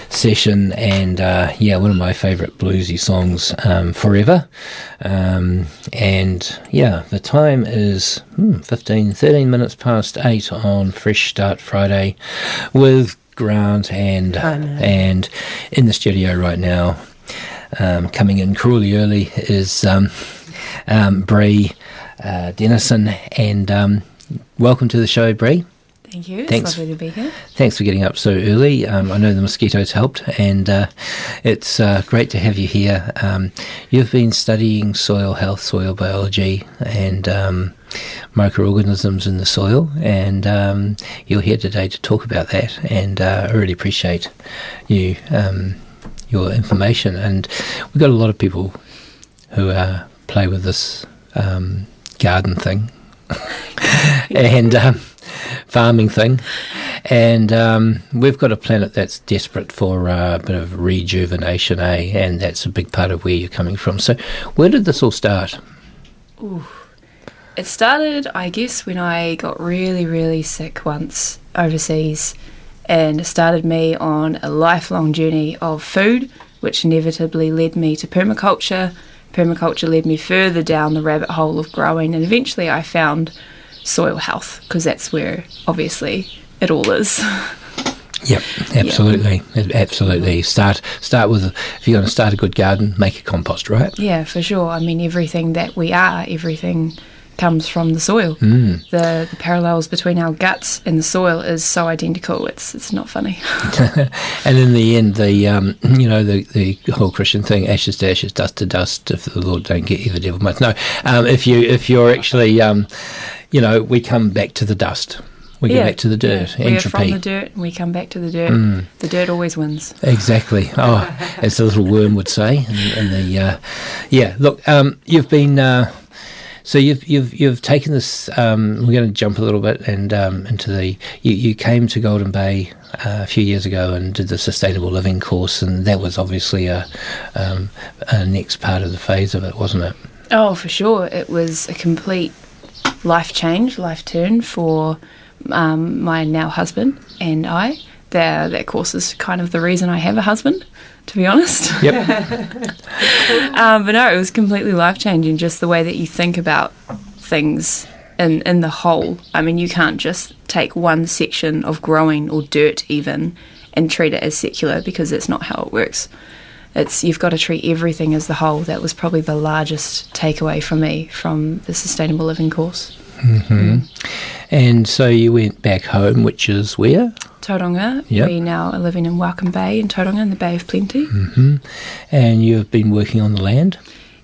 session and uh, yeah, one of my favourite bluesy songs, um, Forever. Um, and yeah, the time is hmm, 15, 13 minutes past 8 on Fresh Start Friday with Grant and, and in the studio right now, um, coming in cruelly early is um, um, Bree uh, Dennison, and um, welcome to the show, Bree. Thank you. Thanks. It's lovely to be here. Thanks for getting up so early. Um, I know the mosquitoes helped, and uh, it's uh, great to have you here. Um, you've been studying soil health, soil biology, and um, microorganisms in the soil, and um, you're here today to talk about that. And uh, I really appreciate you, um, your information. And we've got a lot of people who uh, play with this um, garden thing (laughs) and um, farming thing. And um, we've got a planet that's desperate for uh, a bit of rejuvenation, eh? And that's a big part of where you're coming from. So, where did this all start? Ooh. It started, I guess, when I got really, really sick once overseas, and it started me on a lifelong journey of food, which inevitably led me to permaculture. Permaculture led me further down the rabbit hole of growing, and eventually I found soil health because that's where obviously it all is. (laughs) Yep, absolutely, absolutely. Start start with if you're going to start a good garden, make a compost, right? yeah, for sure. I mean, everything that we are, everything comes from the soil. Mm. The, the parallels between our guts and the soil is so identical. It's it's not funny. (laughs) and in the end, the um, (clears throat) you know the the whole Christian thing: ashes to ashes, dust to dust. If the Lord don't get you, the devil must. No, um, if you if you're actually, um, you know, we come back to the dust. We Yeah, go back to the dirt. yeah. We're Entropy. from the dirt, and we come back to the dirt. Mm. The dirt always wins. Exactly. Oh, as the little worm would say. And, and the uh, yeah. Look, um, you've been. Uh, so you've you've you've taken this. Um, we're going to jump a little bit and um, into the. You, you came to Golden Bay uh, a few years ago and did the sustainable living course, and that was obviously a, um, a next part of the phase of it, wasn't it? Oh, for sure. It was a complete life change, life turn for um, my now husband and I. That that course is kind of the reason I have a husband, to be honest. Yep. (laughs) um, but no, it was completely life changing. Just the way that you think about things in in the whole. I mean, you can't just take one section of growing or dirt even and treat it as secular because that's not how it works. It's you've got to treat everything as the whole. That was probably the largest takeaway for me from the sustainable living course. Hmm And so you went back home, which is where? Tauranga. Yep. We now are living in Welcome Bay in Tauranga in the Bay of Plenty. hmm And you've been working on the land.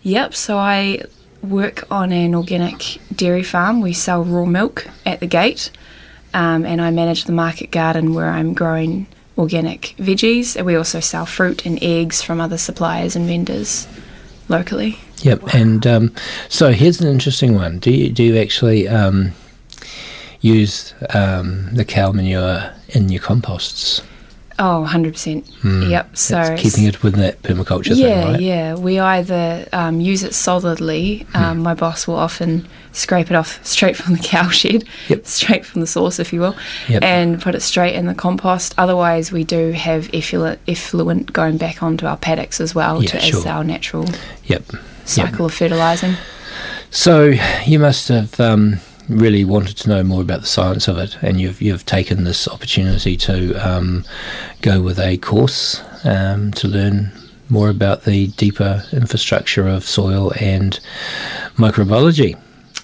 Yep, so I work on an organic dairy farm. We sell raw milk at the gate, um, and I manage the market garden where I'm growing organic veggies. And we also sell fruit and eggs from other suppliers and vendors locally. Yep. And um, so here's an interesting one. Do you do you actually um, use um, the cow manure in your composts? Oh, 100%. Hmm. Yep, so That's keeping it within that permaculture yeah, thing, right? yeah. We either um, use it solidly. Um, My boss will often scrape it off straight from the (laughs) cow shed, straight from the source, if you will, Yep. and put it straight in the compost. Otherwise, we do have effluent, effluent going back onto our paddocks as well Yeah, to, sure. as our natural Yep. Cycle of fertilising. So you must have um, really wanted to know more about the science of it, and you've you've taken this opportunity to um, go with a course um, to learn more about the deeper infrastructure of soil and microbiology.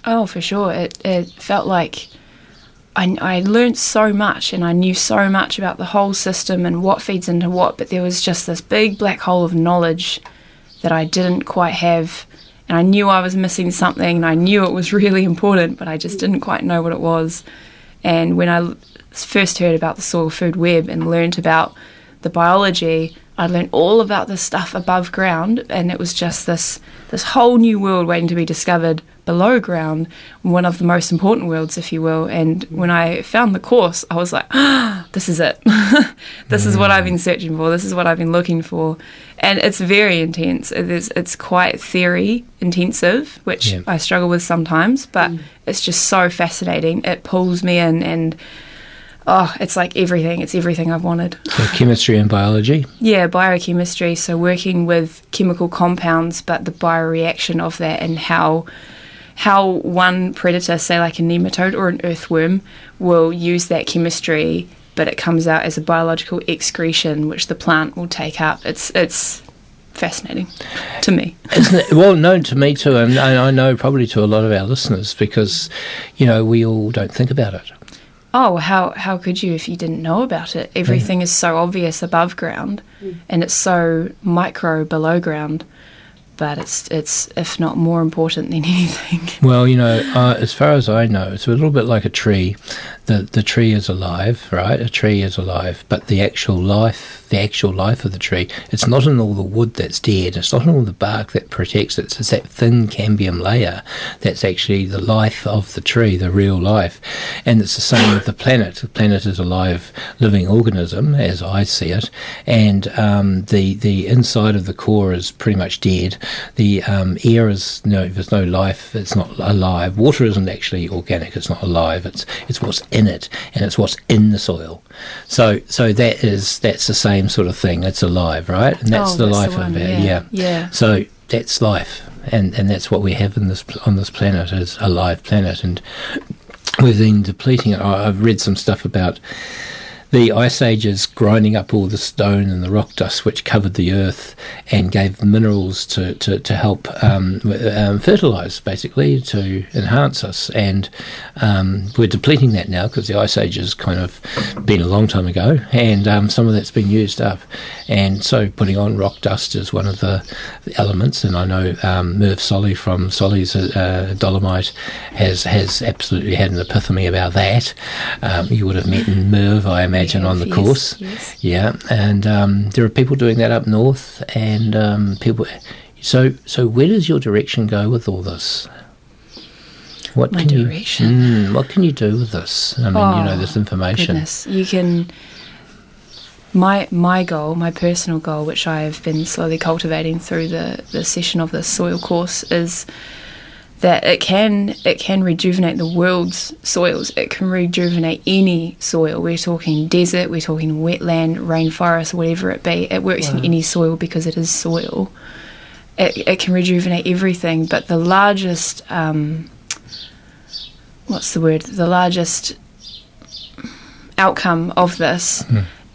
Oh, for sure. It it felt like I I learned so much and I knew so much about the whole system and what feeds into what, but there was just this big black hole of knowledge that I didn't quite have. And I knew I was missing something and I knew it was (laughs) really important, but I just didn't quite know what it was. And when I first heard about the soil food web and learnt about the biology, I learned all about this stuff above ground, and it was just this this whole new world waiting to be discovered below ground, one of the most important worlds, if you will. And when I found the course, I was like, ah, (gasps) this is it. (laughs) this is what I've been searching for. This is what I've been looking for. And it's very intense. It is, it's quite theory intensive, which Yeah. I struggle with sometimes, but mm. it's just so fascinating. It pulls me in and oh, it's like everything. It's everything I've wanted. So chemistry and biology. Yeah, biochemistry. So working with chemical compounds, but the bioreaction of that and how how one predator, say like a nematode or an earthworm, will use that chemistry, but it comes out as a biological excretion, which the plant will take up. It's it's fascinating to me. Isn't it? Well, known to me too, and I I know probably to a lot of our listeners because, you know, we all don't think about it. Oh, how how could you if you didn't know about it? Everything is so obvious above ground, and it's so micro below ground. But it's it's if not more important than (laughs) anything. Well, you know, uh, as far as I know, it's a little bit like a tree. The the tree is alive, right? A tree is alive, but the actual life, the actual life of the tree, it's not in all the wood that's dead. It's not in all the bark that protects it. It's that thin cambium layer that's actually the life of the tree, the real life. And it's the same with the planet. The planet is a live, living organism, as I see it, and um, the the inside of the core is pretty much dead. The um, air is no, there's no life. It's not alive. Water isn't actually organic. It's not alive. It's it's what's in it, and it's what's in the soil. So so that is that's the same sort of thing. It's alive, right? And that's Oh, the that's the life one, of it. yeah, Yeah. yeah. So that's life, and and that's what we have in this on this planet is a live planet, and we've been depleting it. I- I've read some stuff about the ice ages grinding up all the stone and the rock dust which covered the earth and gave minerals to, to, to help um, um, fertilize, basically, to enhance us. And um, we're depleting that now because the ice age has kind of been a long time ago and um, some of that's been used up. And so putting on rock dust is one of the, elements. And I know um, Merv Solly from Solly's uh, Dolomite has, has absolutely had an epiphany about that. Um, you would have met Merv, I imagine, on the Yes, course. yes. Yeah, and um, there are people doing that up north, and um, people. So, so where does your direction go with all this? What My can direction? You, mm, what can you do with this? I mean, you know, Oh, this information. Goodness, you can. My my goal, my personal goal, which I have been slowly cultivating through the the session of the soil course, is that it can it can rejuvenate the world's soils. It can rejuvenate any soil. We're talking desert, we're talking wetland, rainforest, whatever it be. It works in any soil because it is soil. It, it can rejuvenate everything, but the largest um, what's the word? The largest outcome of this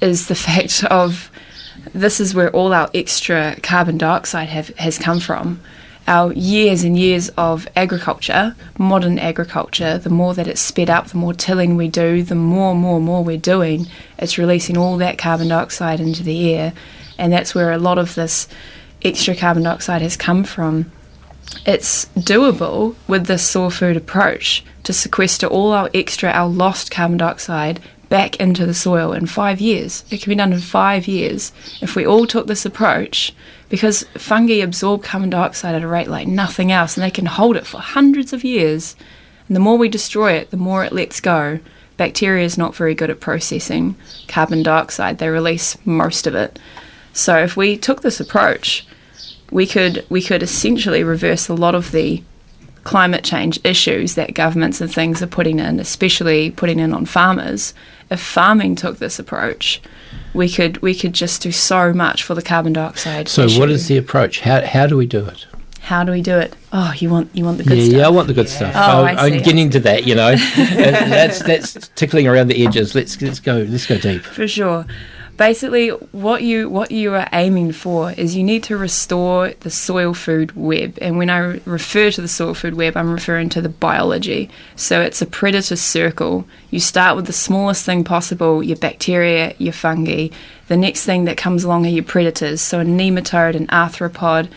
is the (laughs) fact of this is where all our extra carbon dioxide have, has come from. Our years and years of agriculture, modern agriculture, the more that it's sped up, the more tilling we do, the more, more, more we're doing, it's releasing all that carbon dioxide into the air. And that's where a lot of this extra carbon dioxide has come from it's doable with this soil food approach to sequester all our extra, our lost carbon dioxide back into the soil in five years. It can be done in five years if we all took this approach because fungi absorb carbon dioxide at a rate like nothing else and they can hold it for hundreds of years. And the more we destroy it, the more it lets go. Bacteria is not very good at processing carbon dioxide, they release most of it. So if we took this approach, we could we could essentially reverse a lot of the climate change issues that governments and things are putting in, especially putting in on farmers. If farming took this approach, we could we could just do so much for the carbon dioxide. So, issue. what is the approach? How how do we do it? How do we do it? Oh, you want you want the good yeah, stuff. yeah, I want the good stuff. Oh, I'm, I. I'm getting to that, you know. (laughs) That's that's tickling around the edges. Let's let's go let's go deep. for sure. Basically, what you what you are aiming for is you need to restore the soil food web. And when I re- refer to the soil food web, I'm referring to the biology. So it's a predator circle. You start with the smallest thing possible: your bacteria, your fungi. The next thing that comes along are your predators. So a nematode, an arthropod.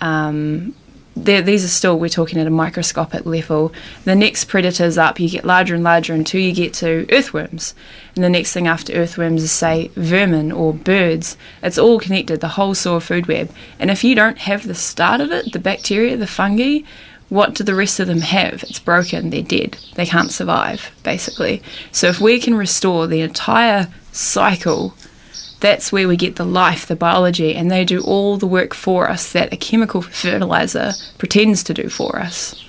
Um, these are still we're talking at a microscopic level. The next predators up, you get larger and larger until you get to earthworms, and the next thing after earthworms is say vermin or birds. It's all connected, the whole soil food web. And if you don't have the start of it, the bacteria, the fungi, what do the rest of them have? It's broken, they're dead, they can't survive, basically. So if we can restore the entire cycle, that's where we get the life, the biology, and they do all the work for us that a chemical fertilizer pretends to do for us.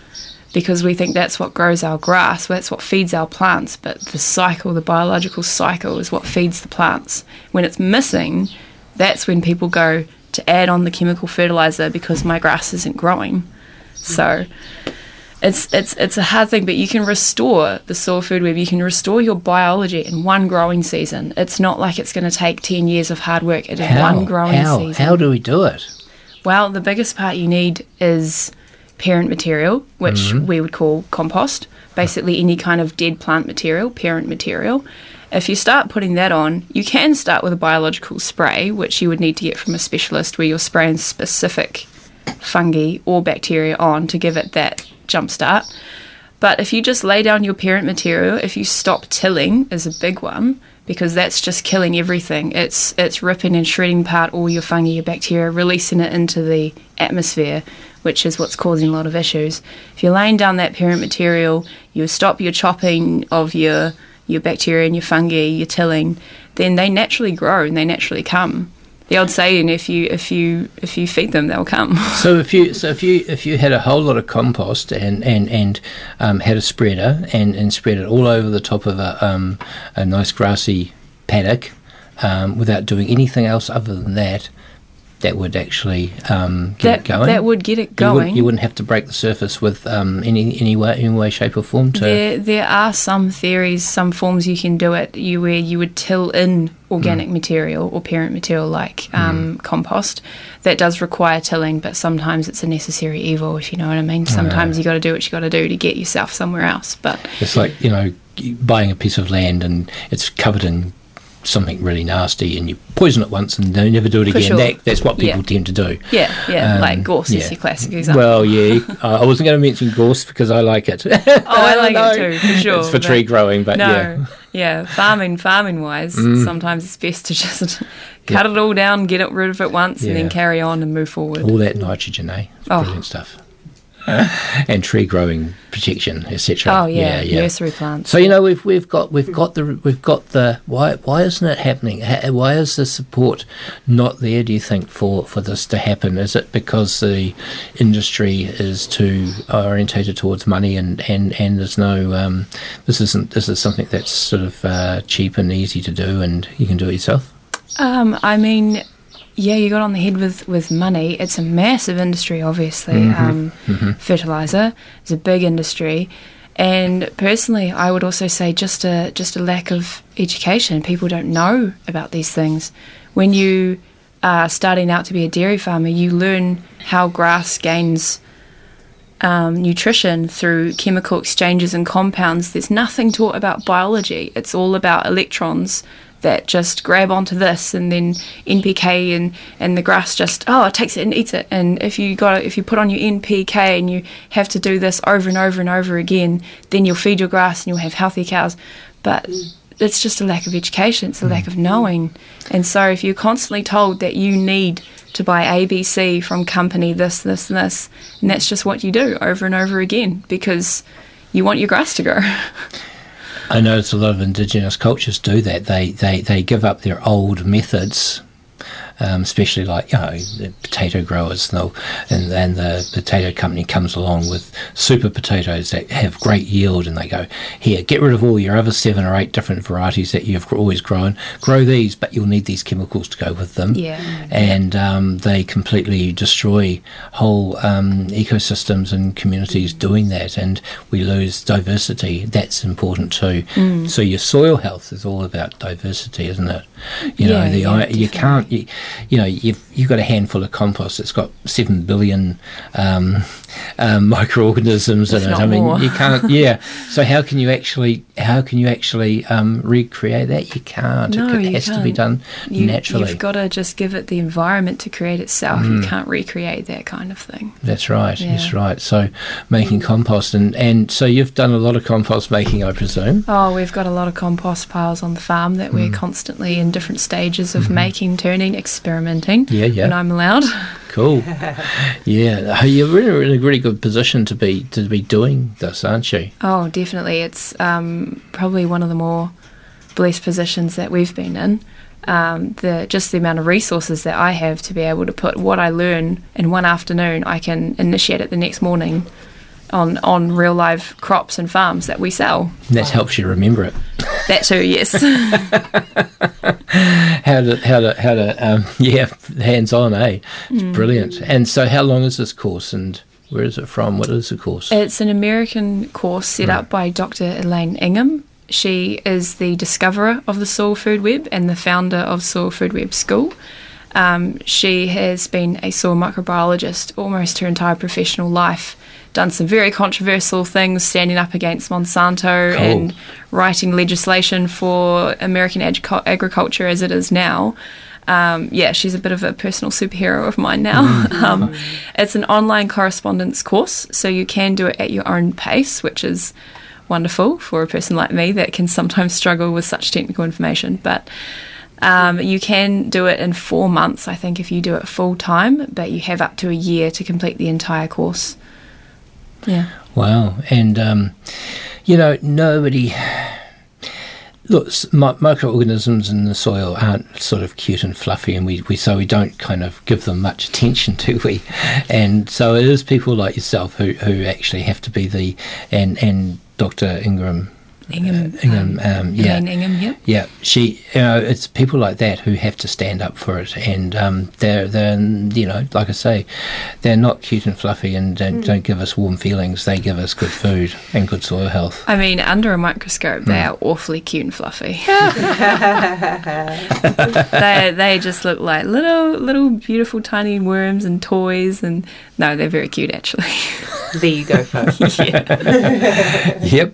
Because we think that's what grows our grass, that's what feeds our plants, but the cycle, the biological cycle, is what feeds the plants. When it's missing, that's when people go to add on the chemical fertilizer because my grass isn't growing. So it's it's it's a hard thing, but you can restore the soil food web. You can restore your biology in one growing season. It's not like it's going to take ten years of hard work. It is How? one growing How? season. How do we do it? Well, the biggest part you need is parent material, which Mhm. we would call compost. Basically, any kind of dead plant material, parent material. If you start putting that on, you can start with a biological spray, which you would need to get from a specialist where you're spraying specific fungi or bacteria on to give it that jump start. But if you just lay down your parent material, if you stop tilling is a big one because that's just killing everything. It's it's ripping and shredding apart all your fungi, your bacteria, releasing it into the atmosphere, which is what's causing a lot of issues. If you're laying down that parent material, you stop your chopping of your your bacteria and your fungi, your tilling, then they naturally grow and they naturally come. The old saying, if you if you if you feed them, they'll come. (laughs) So if you so if you if you had a whole lot of compost and and and um, had a spreader and and spread it all over the top of a um, a nice grassy paddock um, without doing anything else other than that, that would actually um, get That- it going. that would get it going. You, would, not have to break the surface with um, any any way any way shape or form to. There, there are some theories, some forms you can do it. You where you would till in organic material or parent material like um, compost. That does require tilling, but sometimes it's a necessary evil, if you know what I mean. Sometimes you got to do what you got to do to get yourself somewhere else. But It's like you know buying a piece of land and it's covered in something really nasty and you poison it once and they never do it For again. sure. That, that's what people Yeah. tend to do. yeah, yeah, Um, like gorse yeah. is your classic example. Well, yeah, I wasn't going to mention gorse because I like it. (laughs) oh, I like No. it too, for sure. It's for tree growing, but no, yeah. yeah, farming, farming wise, Mm. sometimes it's best to just (laughs) cut it all down, get it rid of it once, and then carry on and move forward. All that nitrogen, eh? It's Oh. brilliant stuff. (laughs) and tree growing protection, etc. Oh yeah, nursery plants. So you know we've we've got we've got the we've got the why why isn't it happening? Why is the support not there? Do you think for for this to happen? Is it because the industry is too orientated towards money and and and there's no um, this isn't this is something that's sort of uh, cheap and easy to do and you can do it yourself. Um, I mean, yeah, you got on the head with, with money. It's a massive industry, obviously. Mhm, Um, mhm. Fertilizer is a big industry, and personally, I would also say just a just a lack of education. People don't know about these things. When you are starting out to be a dairy farmer, you learn how grass gains um, nutrition through chemical exchanges and compounds. There's nothing taught about biology. It's all about electrons that just grab onto this and then NPK and, and the grass just oh it takes it and eats it. And if you got if you put on your NPK and you have to do this over and over and over again, then you'll feed your grass and you'll have healthy cows. But mm. it's just a lack of education. It's a mm. lack of knowing. And so if you're constantly told that you need to buy ABC from company this, this, and this, and that's just what you do over and over again because you want your grass to grow. (laughs) I notice a lot of indigenous cultures do that. They they, they give up their old methods, um, especially like you know the potato growers. And, and and the potato company comes along with super potatoes that have great yield, and they go, here, get rid of all your other seven or eight different varieties that you've always grown. Grow these, but you'll need these chemicals to go with them. Yeah. And um, they completely destroy whole um, ecosystems and communities doing that, and we lose diversity. That's important too. Mm. So your soil health is all about diversity, isn't it? You know, Yeah, the yeah, you can't. You, you know, you've you've got a handful of compost that's got seven billion um, um, (laughs) microorganisms in it. I mean, more. you can't. (laughs) Yeah. So how can you actually how can you actually um, recreate that? You can't. No, it you has to be done You, naturally. You've got to just give it the environment to create itself. You Mm. can't recreate that kind of thing. That's right. Yeah. That's right. So making compost and and so you've done a lot of compost making, I presume. Oh, we've got a lot of compost piles on the farm that we're Mm. constantly in different stages of Mhm. making, turning, experimenting. Yeah, yeah. When I'm allowed. cool. (laughs) Yeah, you're really in a really good position to be to be doing this, aren't you? Oh, definitely. It's um, probably one of the more blessed positions that we've been in. Um, the just the amount of resources that I have to be able to put what I learn in one afternoon, I can initiate it the next morning on on real live crops and farms that we sell. And that helps you remember it. That too, yes. (laughs) How to how to how to um, (laughs) yeah, hands on, eh? It's Mm. brilliant. And so, how long is this course, and where is it from? What is the course? It's an American course set up by Dr. Elaine Ingham. She is the discoverer of the Soil Food Web and the founder of Soil Food Web School. Um, she has been a soil microbiologist almost her entire professional life, done some very controversial things, standing up against Monsanto Cool. and writing legislation for American ag- agriculture as it is now. Um, yeah, she's a bit of a personal superhero of mine now. (laughs) um, it's an online correspondence course, so you can do it at your own pace, which is wonderful for a person like me that can sometimes struggle with such technical information. But um, you can do it in four months, I think, if you do it full time, but you have up to a year to complete the entire course. Yeah. Wow. And, um, you know, nobody. Look, microorganisms in the soil aren't sort of cute and fluffy, and we, we so we don't kind of give them much attention, (laughs) do we? And so it is people like yourself who, who actually have to be the and and Dr. Ingram. Ingham, Ingham, um, yeah, Elaine Ingham, yep. yeah. She, you know, it's people like that who have to stand up for it, and um, they're, they're, you know, like I say, they're not cute and fluffy, and don't, Mm. don't give us warm feelings. They give us good food and good soil health. I mean, under a microscope, they Mm. are awfully cute and fluffy. (laughs) they they just look like little little beautiful tiny worms and toys, and no, they're very cute actually. There you go, folks. (laughs) (laughs) yep.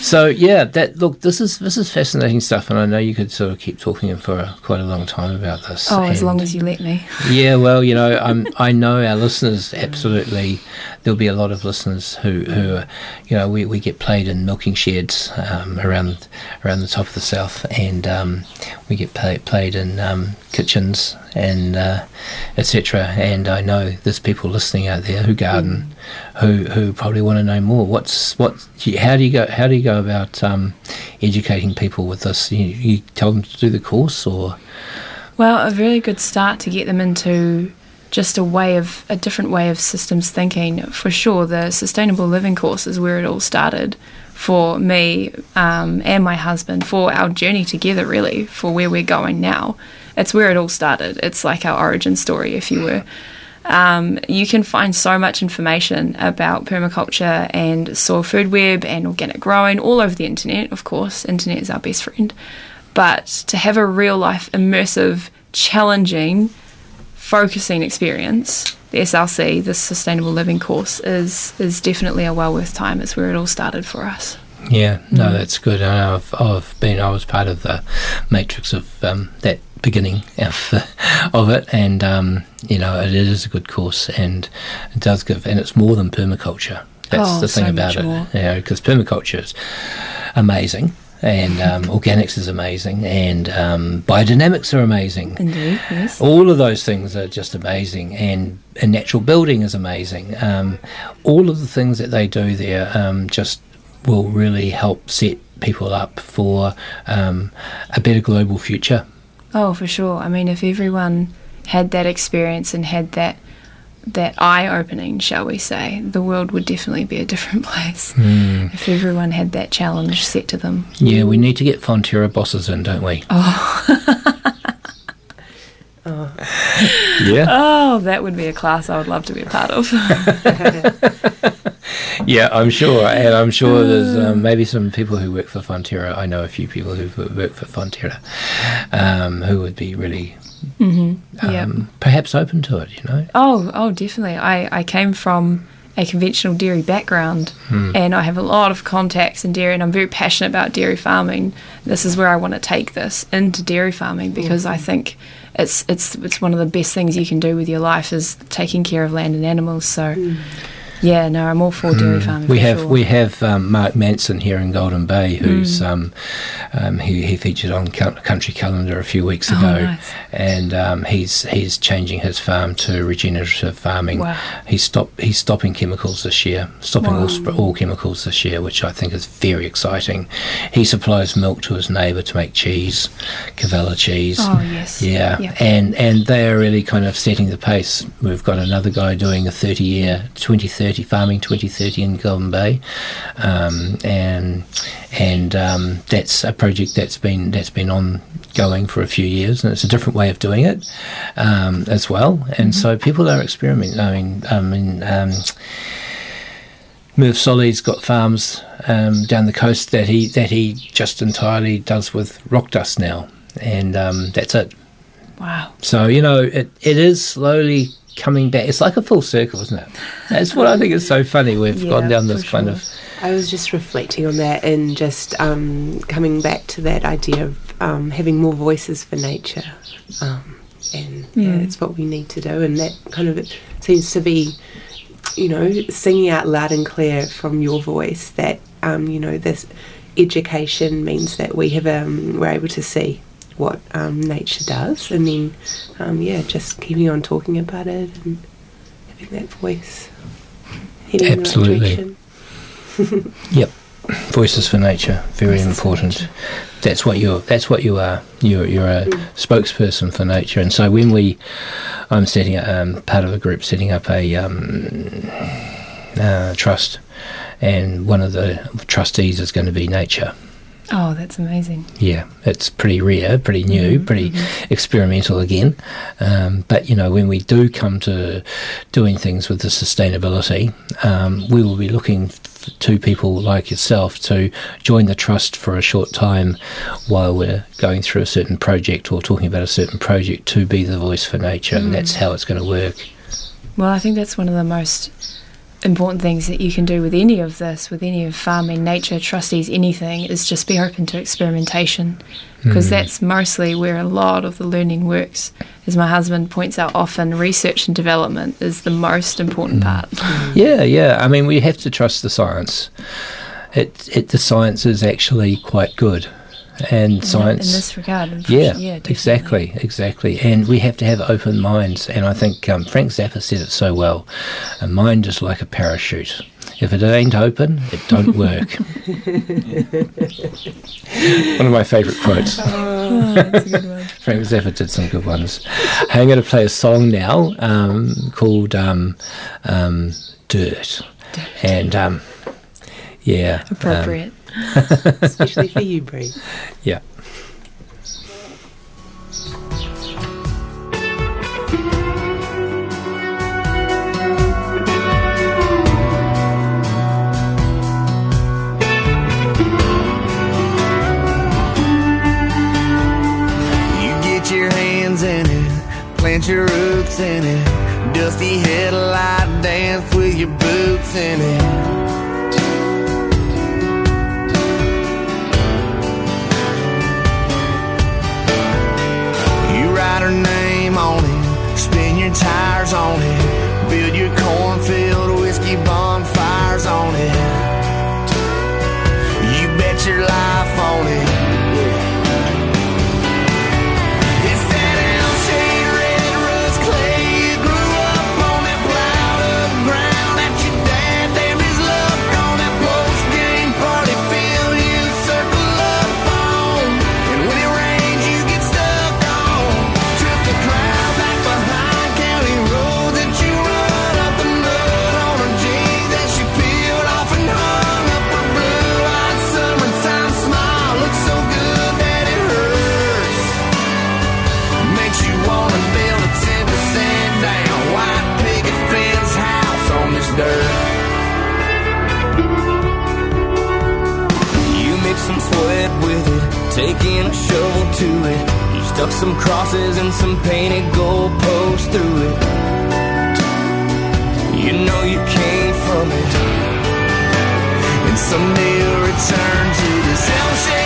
so yeah, that look, this is this is fascinating stuff, and I know you could sort of keep talking for a, quite a long time about this. Oh, as long as you let me. Yeah, well, you know, um, (laughs) I know our listeners absolutely. There'll be a lot of listeners who, who, are, you know, we, we get played in milking sheds um, around around the top of the south, and um, we get play, played in um, kitchens and uh, etc. And I know there's people listening out there who garden, who who probably want to know more. What's what? How do you go? How do you go about um, educating people with this? You, you tell them to do the course, or Well, a really good start to get them into just a way of a different way of systems thinking. For sure, the sustainable living course is where it all started for me um, and my husband for our journey together. Really, for where we're going now, it's where it all started. It's like our origin story, if you were. Um, you can find so much information about permaculture and soil food web and organic growing all over the internet. Of course, internet is our best friend. But to have a real life, immersive, challenging, focusing experience, the SLC, the Sustainable Living course, is is definitely a well worth time. It's where it all started for us. Yeah, no, Mm. that's good. I know I've, I've been, I was part of the matrix of um, that beginning of, (laughs) of it, and um, you know, it is a good course, and it does give, and it's more than permaculture. That's Oh, the thing so about it, more. you know, because permaculture is amazing. And um, organics is amazing, and um, biodynamics are amazing. Indeed, yes. All of those things are just amazing, and, and natural building is amazing. Um, all of the things that they do there um, just will really help set people up for um, a better global future. Oh, for sure. I mean, if everyone had that experience and had that that eye opening, shall we say, the world would definitely be a different (laughs) place. Mm. If everyone had that challenge set to them. Yeah, we need to get Fonterra bosses in, don't we? Oh. (laughs) (laughs) Yeah. Oh, that would be a class I would love to be a part of. (laughs) Yeah, I'm sure, and I'm sure there's um, maybe some people who work for Fonterra. I know a few people who work for Fonterra um, who would be really Mhm, yeah. um, perhaps open to it. You know. Oh, oh, definitely. I, I came from a conventional dairy background Hmm. and I have a lot of contacts in dairy and I'm very passionate about dairy farming. This is where I want to take this into dairy farming because I think it's it's it's one of the best things you can do with your life is taking care of land and animals. So mm. Yeah, no, I'm all for dairy farming. Mm. We for have sure. we have um, Mark Manson here in Golden Bay, who's Mm. um, um, he, he featured on Country Calendar a few weeks Oh, ago, nice. and um, he's he's changing his farm to regenerative farming. Wow. He's stop he's stopping chemicals this year, stopping all Wow. sp- all chemicals this year, which I think is very exciting. He supplies milk to his neighbour to make cheese, Cavella cheese. Oh, yes. Yeah, Yeah. and and they are really kind of setting the pace. We've got another guy doing a 30 year, 2030 farming 2030 in Golden Bay, um, and and um, that's a project that's been that's been ongoing for a few years, and it's a different way of doing it um, as well. And so people are experimenting. I mean, I mean. Um, Merv Solly's got farms um, down the coast that he that he just entirely does with rock dust now, and um, that's it. Wow. So you know, it, it is slowly coming back. It's like a full circle, isn't it? That's what I think is so funny. We've Yeah, gone down for this kind of I was just reflecting on that and just um, coming back to that idea of um, having more voices for nature. Um, and yeah. Yeah. it's what we need to do. And that kind of it seems to be, you know, singing out loud and clear from your voice that, um, you know, this education means that we have, um, we're able to see what um, nature does. And then, um, yeah, just keeping on talking about it and having that voice. the right Absolutely. (laughs) Yep. Voices for nature, very important. That's what you're. That's what you are. You're you're a spokesperson for nature, and so when we, I'm setting um, part of a group setting up a um, uh, trust, and one of the trustees is going to be nature. Oh, that's amazing. Yeah, it's pretty rare, pretty new, Mhm, pretty experimental again. Um, but you know, when we do come to doing things with the sustainability, um, we will be looking to people like yourself to join the trust for a short time while we're going through a certain project or talking about a certain project to be the voice for nature, and Mm. that's how it's going to work. Well, I think that's one of the most important things that you can do with any of this, with any of farming, nature, trustees, anything, is just be open to experimentation. Because Mm. that's mostly where a lot of the learning works. As my husband points out often, research and development is the most important part. Yeah, yeah. I mean, we have to trust the science. It, it the science is actually quite good, and In- science in this regard, Yeah, yeah, exactly, exactly. And we have to have open minds. And I think um, Frank Zappa said it so well. A mind is like a parachute. If it ain't open, it don't (laughs) work. (laughs) one of my favourite quotes. Oh, that's a good one. (laughs) Frank Zappa did some good ones. I'm going to play a song now um, called um, um, Dirt. And um, yeah. um, Appropriate. (laughs) Especially for you, Bree. yeah. You get your hands in it, plant your roots in it. Dusty headlight dance with your boots in it. Tires on it, stuck some crosses and some painted goalposts through it. You know you came from it, and someday you'll return to this L-shaped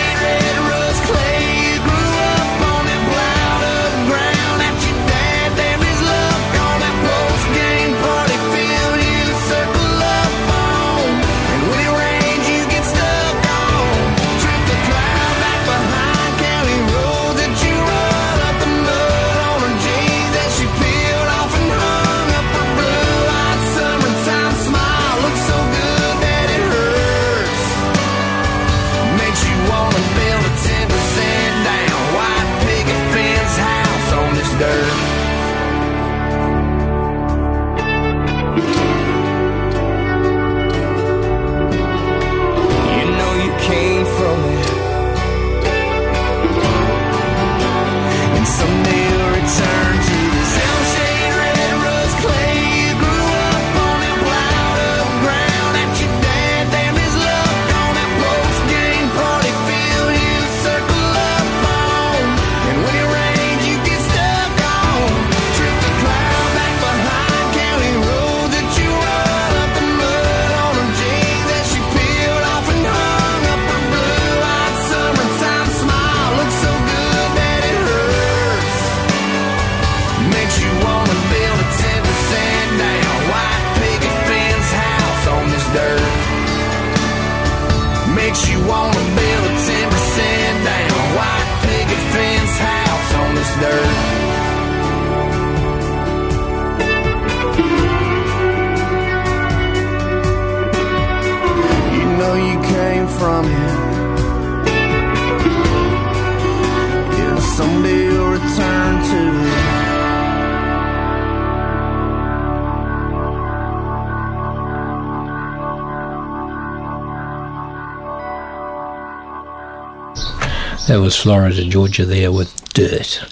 That was Florida, Georgia, there with dirt,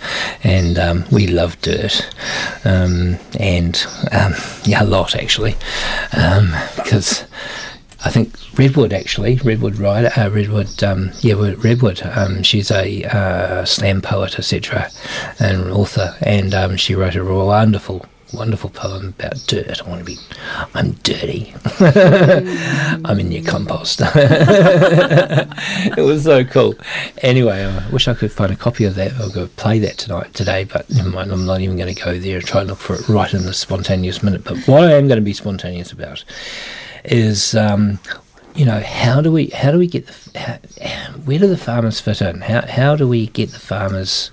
and um, we love dirt, um, and um, yeah, a lot actually, um, because I think Redwood actually, Redwood writer, uh, Redwood, um, yeah, Redwood. Um, she's a uh, slam poet, etc., and author, and um, she wrote a wonderful, wonderful poem about dirt. I want to be, I'm dirty. I'm in your compost. (laughs) it was so cool. Anyway, I wish I could find a copy of that. I'll go play that tonight, today, but never mind. I'm not even going to go there and try and look for it right in the spontaneous minute. But what I am going to be spontaneous about is um, you know how do we how do we get the how, where do the farmers fit in how how do we get the farmers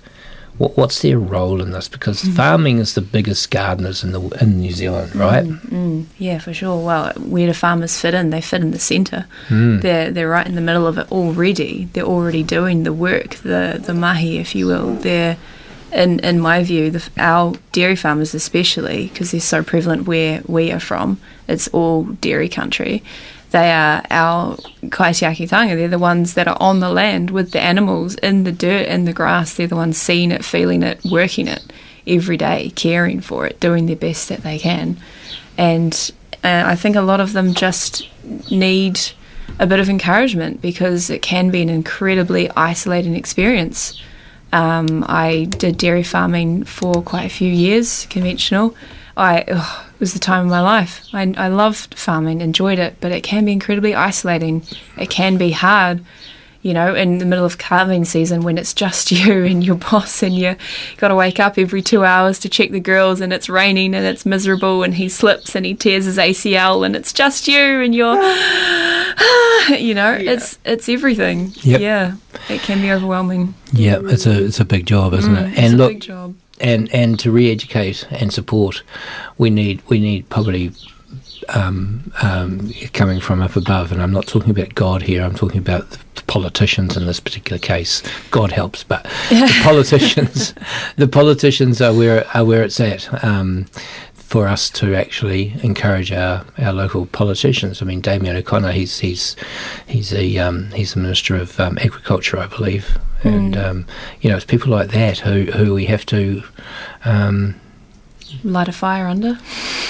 what, what's their role in this because farming is the biggest gardeners in the in New Zealand right Mm, mm, yeah, for sure. Well, where do farmers fit in? They fit in the centre. Mm. They're they're right in the middle of it already. They're already doing the work, the the mahi, if you will. They're in in my view, the, our dairy farmers especially because they're so prevalent where we are from. It's all dairy country. They are our kaitiakitanga. They're the ones that are on the land with the animals in the dirt, in the grass. They're the ones seeing it, feeling it, working it every day, caring for it, doing their best that they can. And uh, I think a lot of them just need a bit of encouragement because it can be an incredibly isolating experience. Um, I did dairy farming for quite a few years, conventional. I was the time of my life. I, I loved farming, enjoyed it, but it can be incredibly isolating. It can be hard, you know, in the middle of calving season when it's just (laughs) you and your boss, and you got to wake up every two hours to check the girls, and it's raining and it's miserable, and he slips and he tears his ACL, and it's just you, and you're, (laughs) (sighs) you know, it's it's everything. Yep. Yeah, it can be overwhelming. yeah it's a it's a big job isn't Mm, it it's and a look big job. And and to re-educate and support we need we need probably um, um, coming from up above and I'm not talking about God here I'm talking about the politicians in this particular case God helps but the (laughs) politicians the politicians are where are where it's at um, for us to actually encourage our, our local politicians. I mean, Damien O'Connor, he's he's he's a um, he's the minister of um, agriculture, I believe, and Mm. um, you know, it's people like that who who we have to. Um, Light a fire under.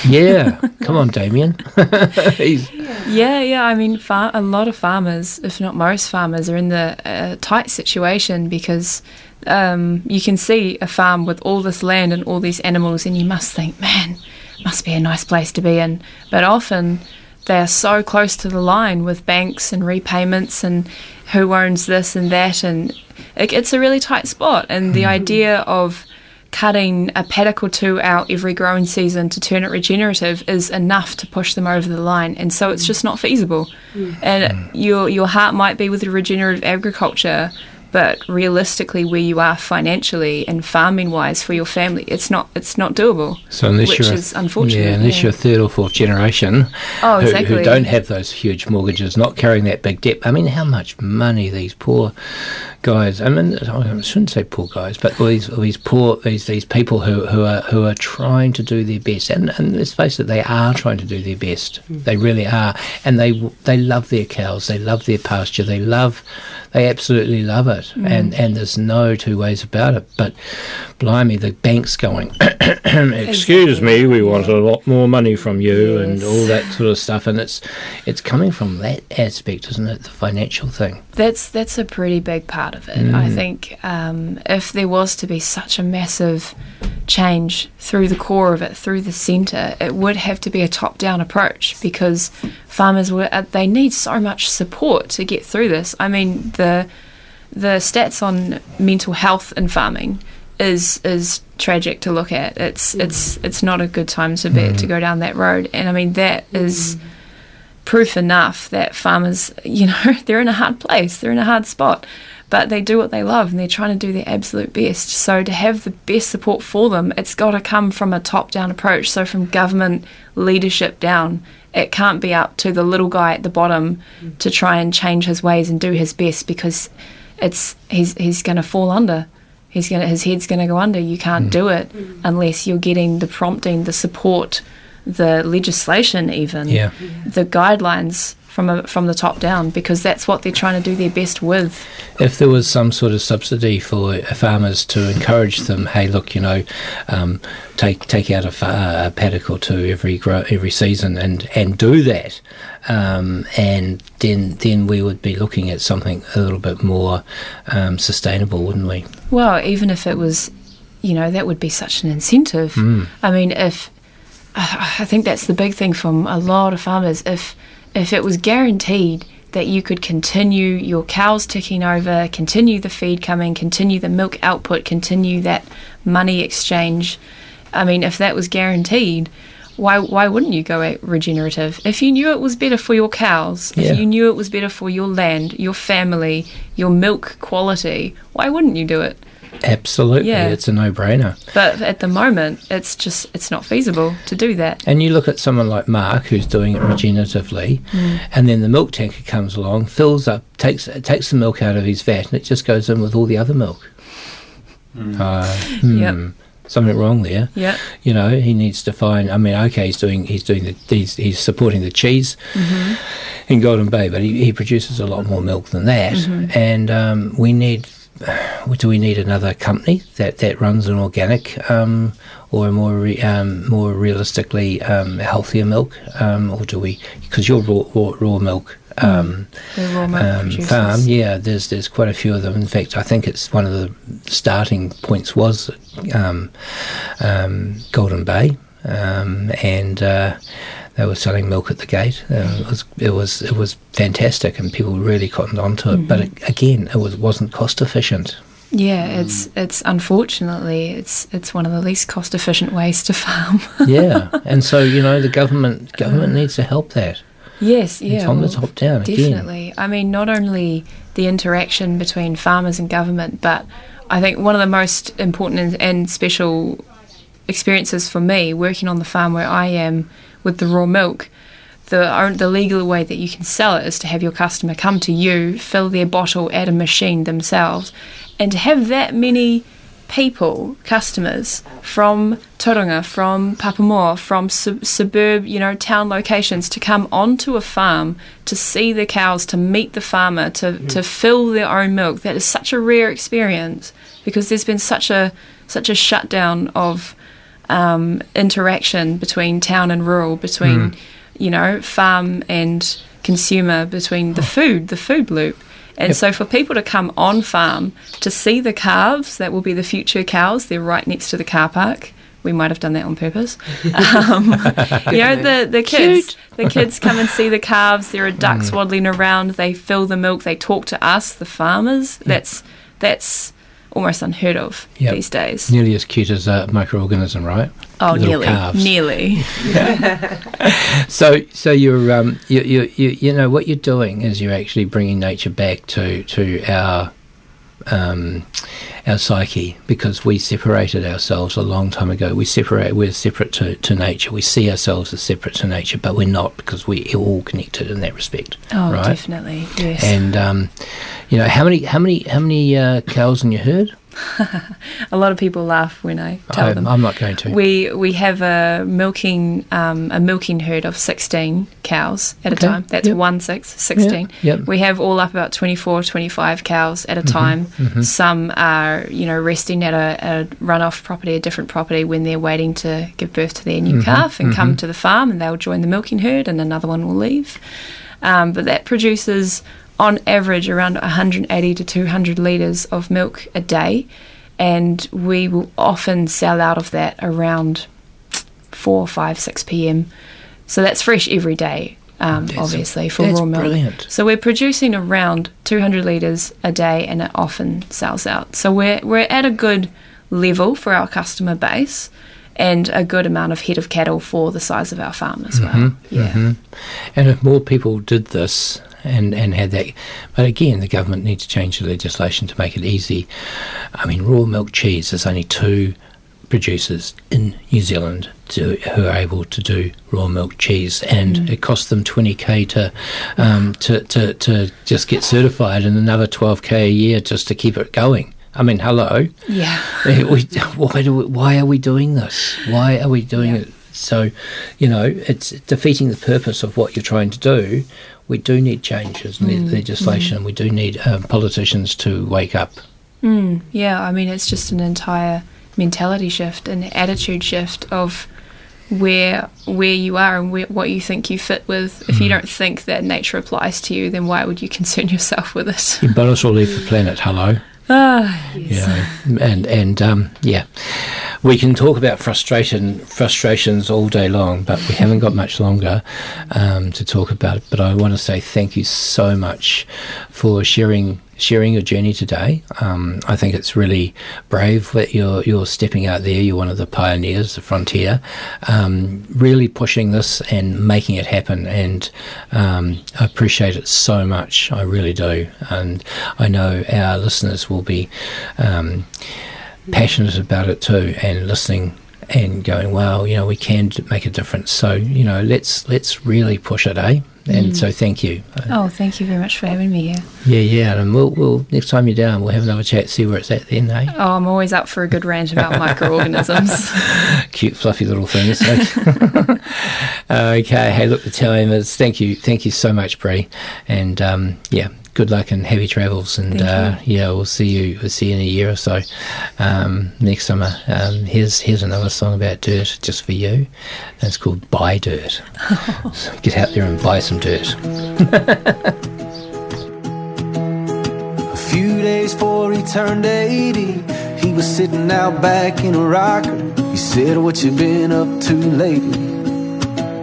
yeah, (laughs) come on, Damien. (laughs) he's, Yeah, yeah. I mean, far- a lot of farmers, if not most farmers, are in the uh, tight situation because um, you can see a farm with all this land and all these animals, and you must think, man, must be a nice place to be in. But often they are so close to the line with banks and repayments and who owns this and that, and it, it's a really tight spot. And the mm-hmm. idea of cutting a paddock or two out every growing season to turn it regenerative is enough to push them over the line, and so it's mm. just not feasible. Mm. And your your heart might be with the regenerative agriculture, but realistically, where you are financially and farming wise for your family, it's not it's not doable. so unless which is unfortunate. yeah, unless yeah. you're third or fourth generation, Oh, who, exactly. who don't have those huge mortgages, not carrying that big debt. I mean, how much money these poor guys. I mean, I shouldn't say poor guys, but all these all these poor these these people who, who are who are trying to do their best, and, and let's face it, they are trying to do their best. Hmm. They really are, and they they love their cows, they love their pasture, they love, they absolutely love it, Mm. and and there's no two ways about it. But blimey, the bank's going. (coughs) Excuse me, we want a lot more money from you, and all that sort of stuff, and it's it's coming from that aspect, isn't it? The financial thing. That's that's a pretty big part of it. I Mm. think um, if there was to be such a massive change through the core of it, through the centre, it would have to be a top-down approach because farmers were uh, they need so much support to get through this. I mean the the stats on mental health in farming is is tragic to look at. It's mm. it's it's not a good time to be to mm. go down that road. And I mean that mm. is proof enough that farmers, (laughs) you know, they're in a hard place, they're in a hard spot, but they do what they love and they're trying to do their absolute best. So to have the best support for them, it's got to come from a top-down approach. So from government leadership down, it can't be up to the little guy at the bottom to try and change his ways and do his best because it's he's he's going to fall under. He's going his head's going to go under. You can't mm. do it unless you're getting the prompting, the support, the legislation, even Yeah. the guidelines from a, from the top down because that's what they're trying to do their best with. If there was some sort of subsidy for farmers to encourage them, hey, look, you know, um, take take out a, fa- a paddock or two every grow, every season and, and do that, um, and then then we would be looking at something a little bit more um, sustainable, wouldn't we? Well, even if it was, you know, that would be such an incentive. Mm. I mean, if I I think that's the big thing from a lot of farmers. If if it was guaranteed that you could continue your cows ticking over, continue the feed coming, continue the milk output, continue that money exchange. I mean, if that was guaranteed, why why wouldn't you go at regenerative? If you knew it was better for your cows, Yeah. if you knew it was better for your land, your family, your milk quality, why wouldn't you do it? Absolutely, Yeah. it's a no-brainer. But at the moment, it's just it's not feasible to do that. And you look at someone like Mark, who's doing it regeneratively, Mm. and then the milk tanker comes along, fills up, takes takes the milk out of his vat, and it just goes in with all the other milk. Uh, hmm, Yep. Something wrong there. Yeah. You know, he needs to find. I mean, okay, he's doing he's doing the he's, he's supporting the cheese Mhm. in Golden Bay, but he, he produces a lot more milk than that, Mhm. and um, we need. (sighs) Do we need another company that, that runs an organic um, or a more re, um, more realistically um, healthier milk, um, or do we? Because your raw, raw, raw milk um, raw milk um, farm, yeah, there's there's quite a few of them. In fact, I think it's one of the starting points was um, um, Golden Bay, um, and uh, they were selling milk at the gate. Uh, it was it was it was fantastic, and people really cottoned onto it. But Mhm. it, again, it was wasn't cost efficient. Yeah, it's it's unfortunately it's it's one of the least cost efficient ways to (laughs) farm. yeah, and so you know the government (laughs) government needs to help that. yes, yeah. from the top down again. Definitely. I mean, not only the interaction between farmers and government, but I think one of the most important and, and special experiences for me working on the farm where I am with the raw milk. The, the legal way that you can sell it is to have your customer come to you, fill their bottle at a machine themselves, and to have that many people, customers from Tauranga, from Papamoa, from sub- suburb, you know, town locations to come onto a farm to see the cows, to meet the farmer, to, mm. to fill their own milk. That is such a rare experience because there's been such a such a shutdown of um, interaction between town and rural, between Mm. you know farm and consumer, between the food, the food loop. And Yep. so, for people to come on farm to see the calves, that will be the future cows. They're right next to the car park. We might have done that on purpose. (laughs) Um, you know, the, the kids, the kids come and see the calves. There are ducks Mm. waddling around. They fill the milk. They talk to us, the farmers. That's that's almost unheard of Yep. these days. Nearly as cute as a microorganism, right? Oh, Little nearly, calves. nearly. (laughs) (laughs) so so you're um you, you you you know what you're doing is you're actually bringing nature back to to our um our psyche because we separated ourselves a long time ago we separate we're separate to, to nature we see ourselves as separate to nature but we're not because we're all connected in that respect Oh, right definitely. Yes. and um you know how many how many how many uh, cows in your herd (laughs) a lot of people laugh when I tell I, them. I'm not going to We we have a milking um, a milking herd of sixteen cows at a time. That's yep. one six, 16. yep. We have all up about 24, 25 cows at a Mhm, time. mhm. Some are you know resting at a, a runoff property, a different property when they're waiting to give birth to their new Mhm, calf and come mhm. to the farm, and they'll join the milking herd, and another one will leave. Um, but that produces on average around 180 to 200 litres of milk a day, and we will often sell out of that around 4, 5, 6 p.m. So that's fresh every day, um, obviously, for raw milk. brilliant. So we're producing around 200 litres a day, and it often sells out. So we're, we're at a good level for our customer base and a good amount of head of cattle for the size of our farm as well. Mhm, Yeah. mhm. And if more people did this and, and had that, but again, the government needs to change the legislation to make it easy. I mean, raw milk cheese, there's only two producers in New Zealand to, who are able to do raw milk cheese, and Mm. it costs them 20k to, um, to, to, to just get certified and another 12k a year just to keep it going. I mean, hello. Yeah. (laughs) We, why do we, why are we doing this? Why are we doing it? So, you know, it's defeating the purpose of what you're trying to do we do need changes in Mm, le- legislation. We do need um, politicians to wake up. Mm, yeah, I mean, it's just an entire mentality shift, an attitude shift of where where you are and where, what you think you fit with. If you don't think that nature applies to you, then why would you (laughs) concern yourself with it? You as well leave the planet. Hello. Ah, yes. Yeah, and and um, yeah, we can talk about frustration frustrations all day long, but we haven't got much longer um, to talk about it. But I want to say thank you so much for sharing sharing your journey today. Um, I think it's really brave that you're you're stepping out there. You're one of the pioneers, the frontier, um, really pushing this and making it happen. And um, I appreciate it so much. I really do. And I know our listeners will be um, passionate about it too, and listening and going, "Wow, you know, we can make a difference." So you know, let's let's really push it, eh? And Mm. so, thank you. Oh, thank you very much for having me here. Yeah, yeah, and we'll, we'll next time you're down, we'll have another chat, see where it's at then, eh? Oh, I'm always up for a good rant about (laughs) microorganisms. (laughs) Cute, fluffy little things. (laughs) okay, hey, look, the time is. Thank you, thank you so much, Bree, and um, yeah, good luck and happy travels. And uh, yeah, we'll see you. We'll see you in a year or so um, next summer. Um, here's here's another song about dirt, just for you. And it's called "Buy Dirt." (laughs) so get out there and buy some dirt. (laughs) A few days before he turned 80, he was sitting out back in a rocker. He said, What you been up to lately?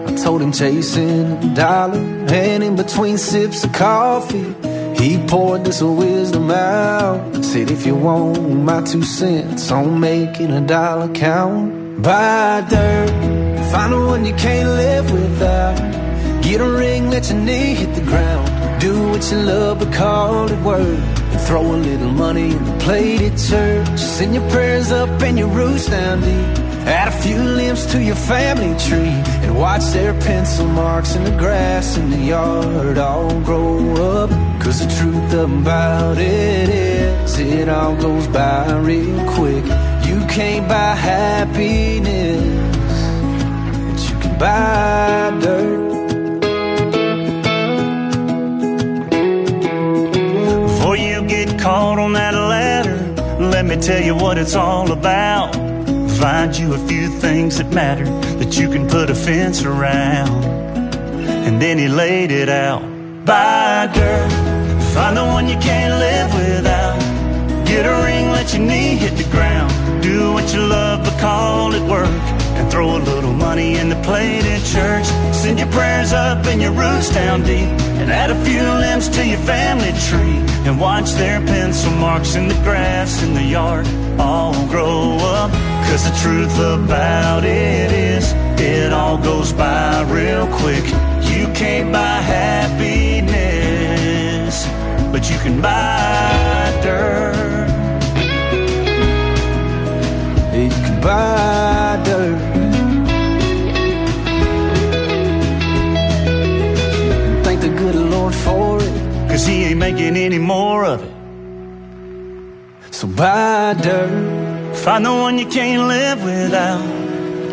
I told him chasing a dollar, and in between sips of coffee, he poured this wisdom out. Said, If you want my two cents on making a dollar count, buy dirt, find one you can't live without. Get a ring, let your knee hit the ground. Do what you love, but call it work. And throw a little money in the plate at church. Send your prayers up and your roots down deep. Add a few limbs to your family tree. And watch their pencil marks in the grass in the yard all grow up. Cause the truth about it is, it all goes by real quick. You can't buy happiness, but you can buy dirt. Before you get caught on that ladder, let me tell you what it's all about. Find you a few things that matter that you can put a fence around. And then he laid it out. Buy dirt, find the one you can't live without. Get a ring, let your knee hit the ground. Do what you love, but call it work. And throw a little money in the plate at church. Send your prayers up and your roots down deep. And add a few limbs to your family tree. And watch their pencil marks in the grass in the yard all grow up. Cause the truth about it is, it all goes by real quick. You can't buy happiness, but you can buy dirt. You can buy dirt. Thank the good Lord for it. Cause he ain't making any more of it. So buy dirt. Find the one you can't live without.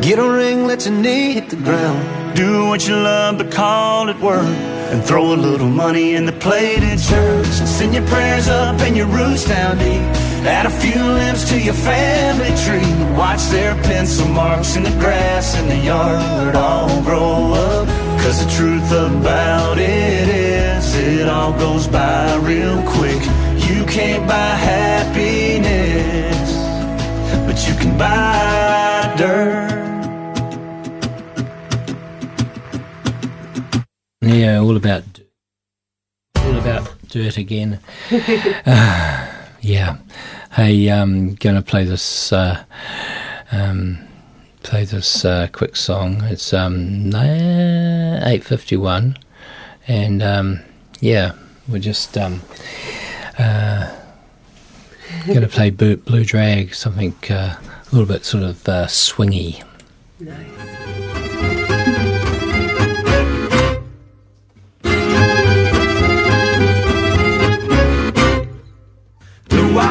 Get a ring, let your knee hit the ground. Do what you love, but call it work. And throw a little money in the plate at church. Send your prayers up and your roots down deep. Add a few limbs to your family tree. Watch their pencil marks in the grass in the yard all grow up. Cause the truth about it is, it all goes by real quick. You can't buy happiness, but you can buy dirt. Yeah, all about all about dirt again. (laughs) Uh, yeah. Hey, um, gonna play this. Uh, um, play this uh, quick song. It's um eight fifty one, and um, yeah, we're just um, uh, gonna play Blue, Blue Drag, something uh, a little bit sort of uh, swingy. Do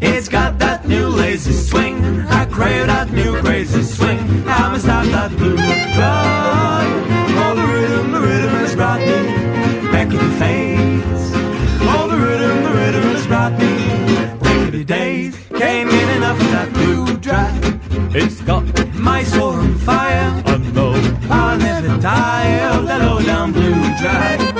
it's got that new lazy swing. I crave that new crazy swing. I'ma stop that blue drive. All the rhythm, the rhythm has brought me back in the face. All the rhythm, the rhythm has brought me back to the days. Came in enough of that blue drive. It's got my soul on fire. I know I'll never tire of that low down blue drive.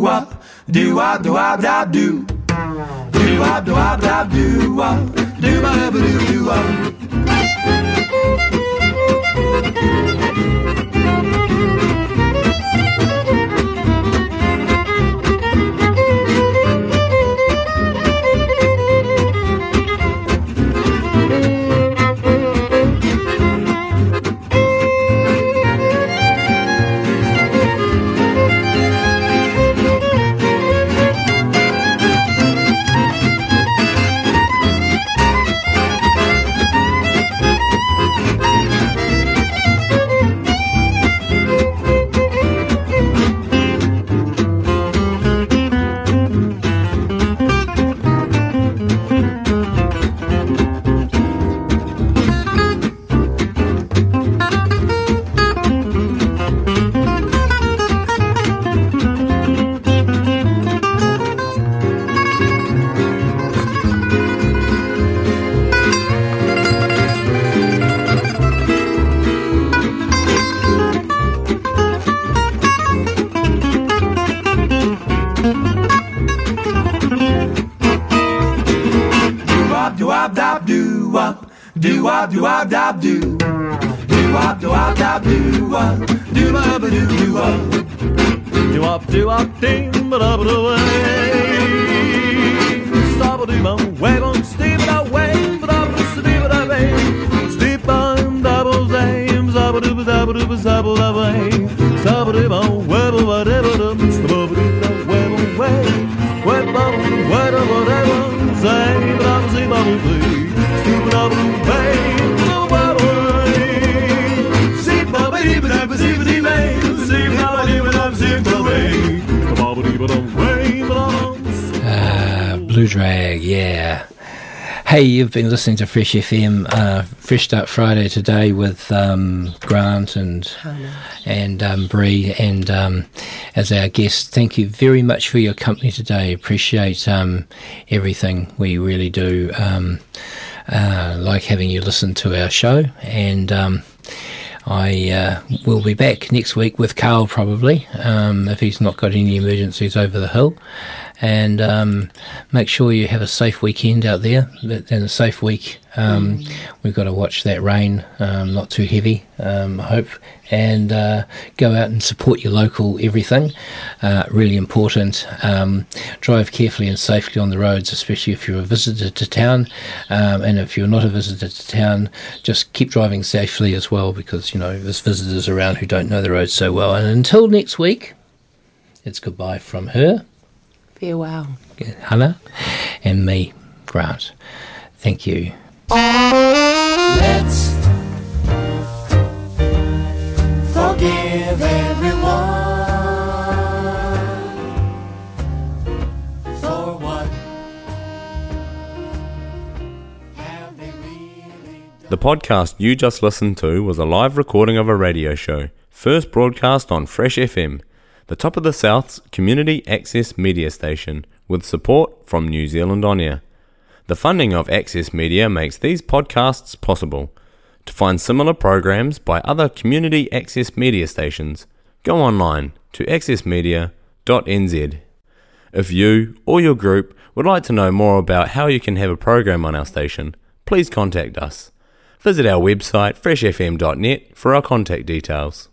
Wop. Do wop, do wop, dab, do. Do wop, do wop, dab, do wop. Do do do wop. You've been listening to Fresh FM, uh, Fresh Start Friday today with um, Grant and Hannah. and um, Bree, and um, as our guest. Thank you very much for your company today. Appreciate um, everything. We really do um, uh, like having you listen to our show, and um, I uh, will be back next week with Carl probably um, if he's not got any emergencies over the hill. And um, make sure you have a safe weekend out there and a safe week. Um, We've got to watch that rain, um, not too heavy, um, I hope, and uh, go out and support your local everything. Uh, really important. Um, drive carefully and safely on the roads, especially if you're a visitor to town. Um, and if you're not a visitor to town, just keep driving safely as well because, you know, there's visitors around who don't know the roads so well. And until next week, it's goodbye from her. Farewell. Hannah, and me, Grant. Thank you. Let's forgive everyone for what The podcast you just listened to was a live recording of a radio show, first broadcast on Fresh FM, the top of the South's community access media station, with support from New Zealand On Air. The funding of Access Media makes these podcasts possible. To find similar programs by other community access media stations, go online to accessmedia.nz. If you or your group would like to know more about how you can have a program on our station, please contact us. Visit our website freshfm.net for our contact details.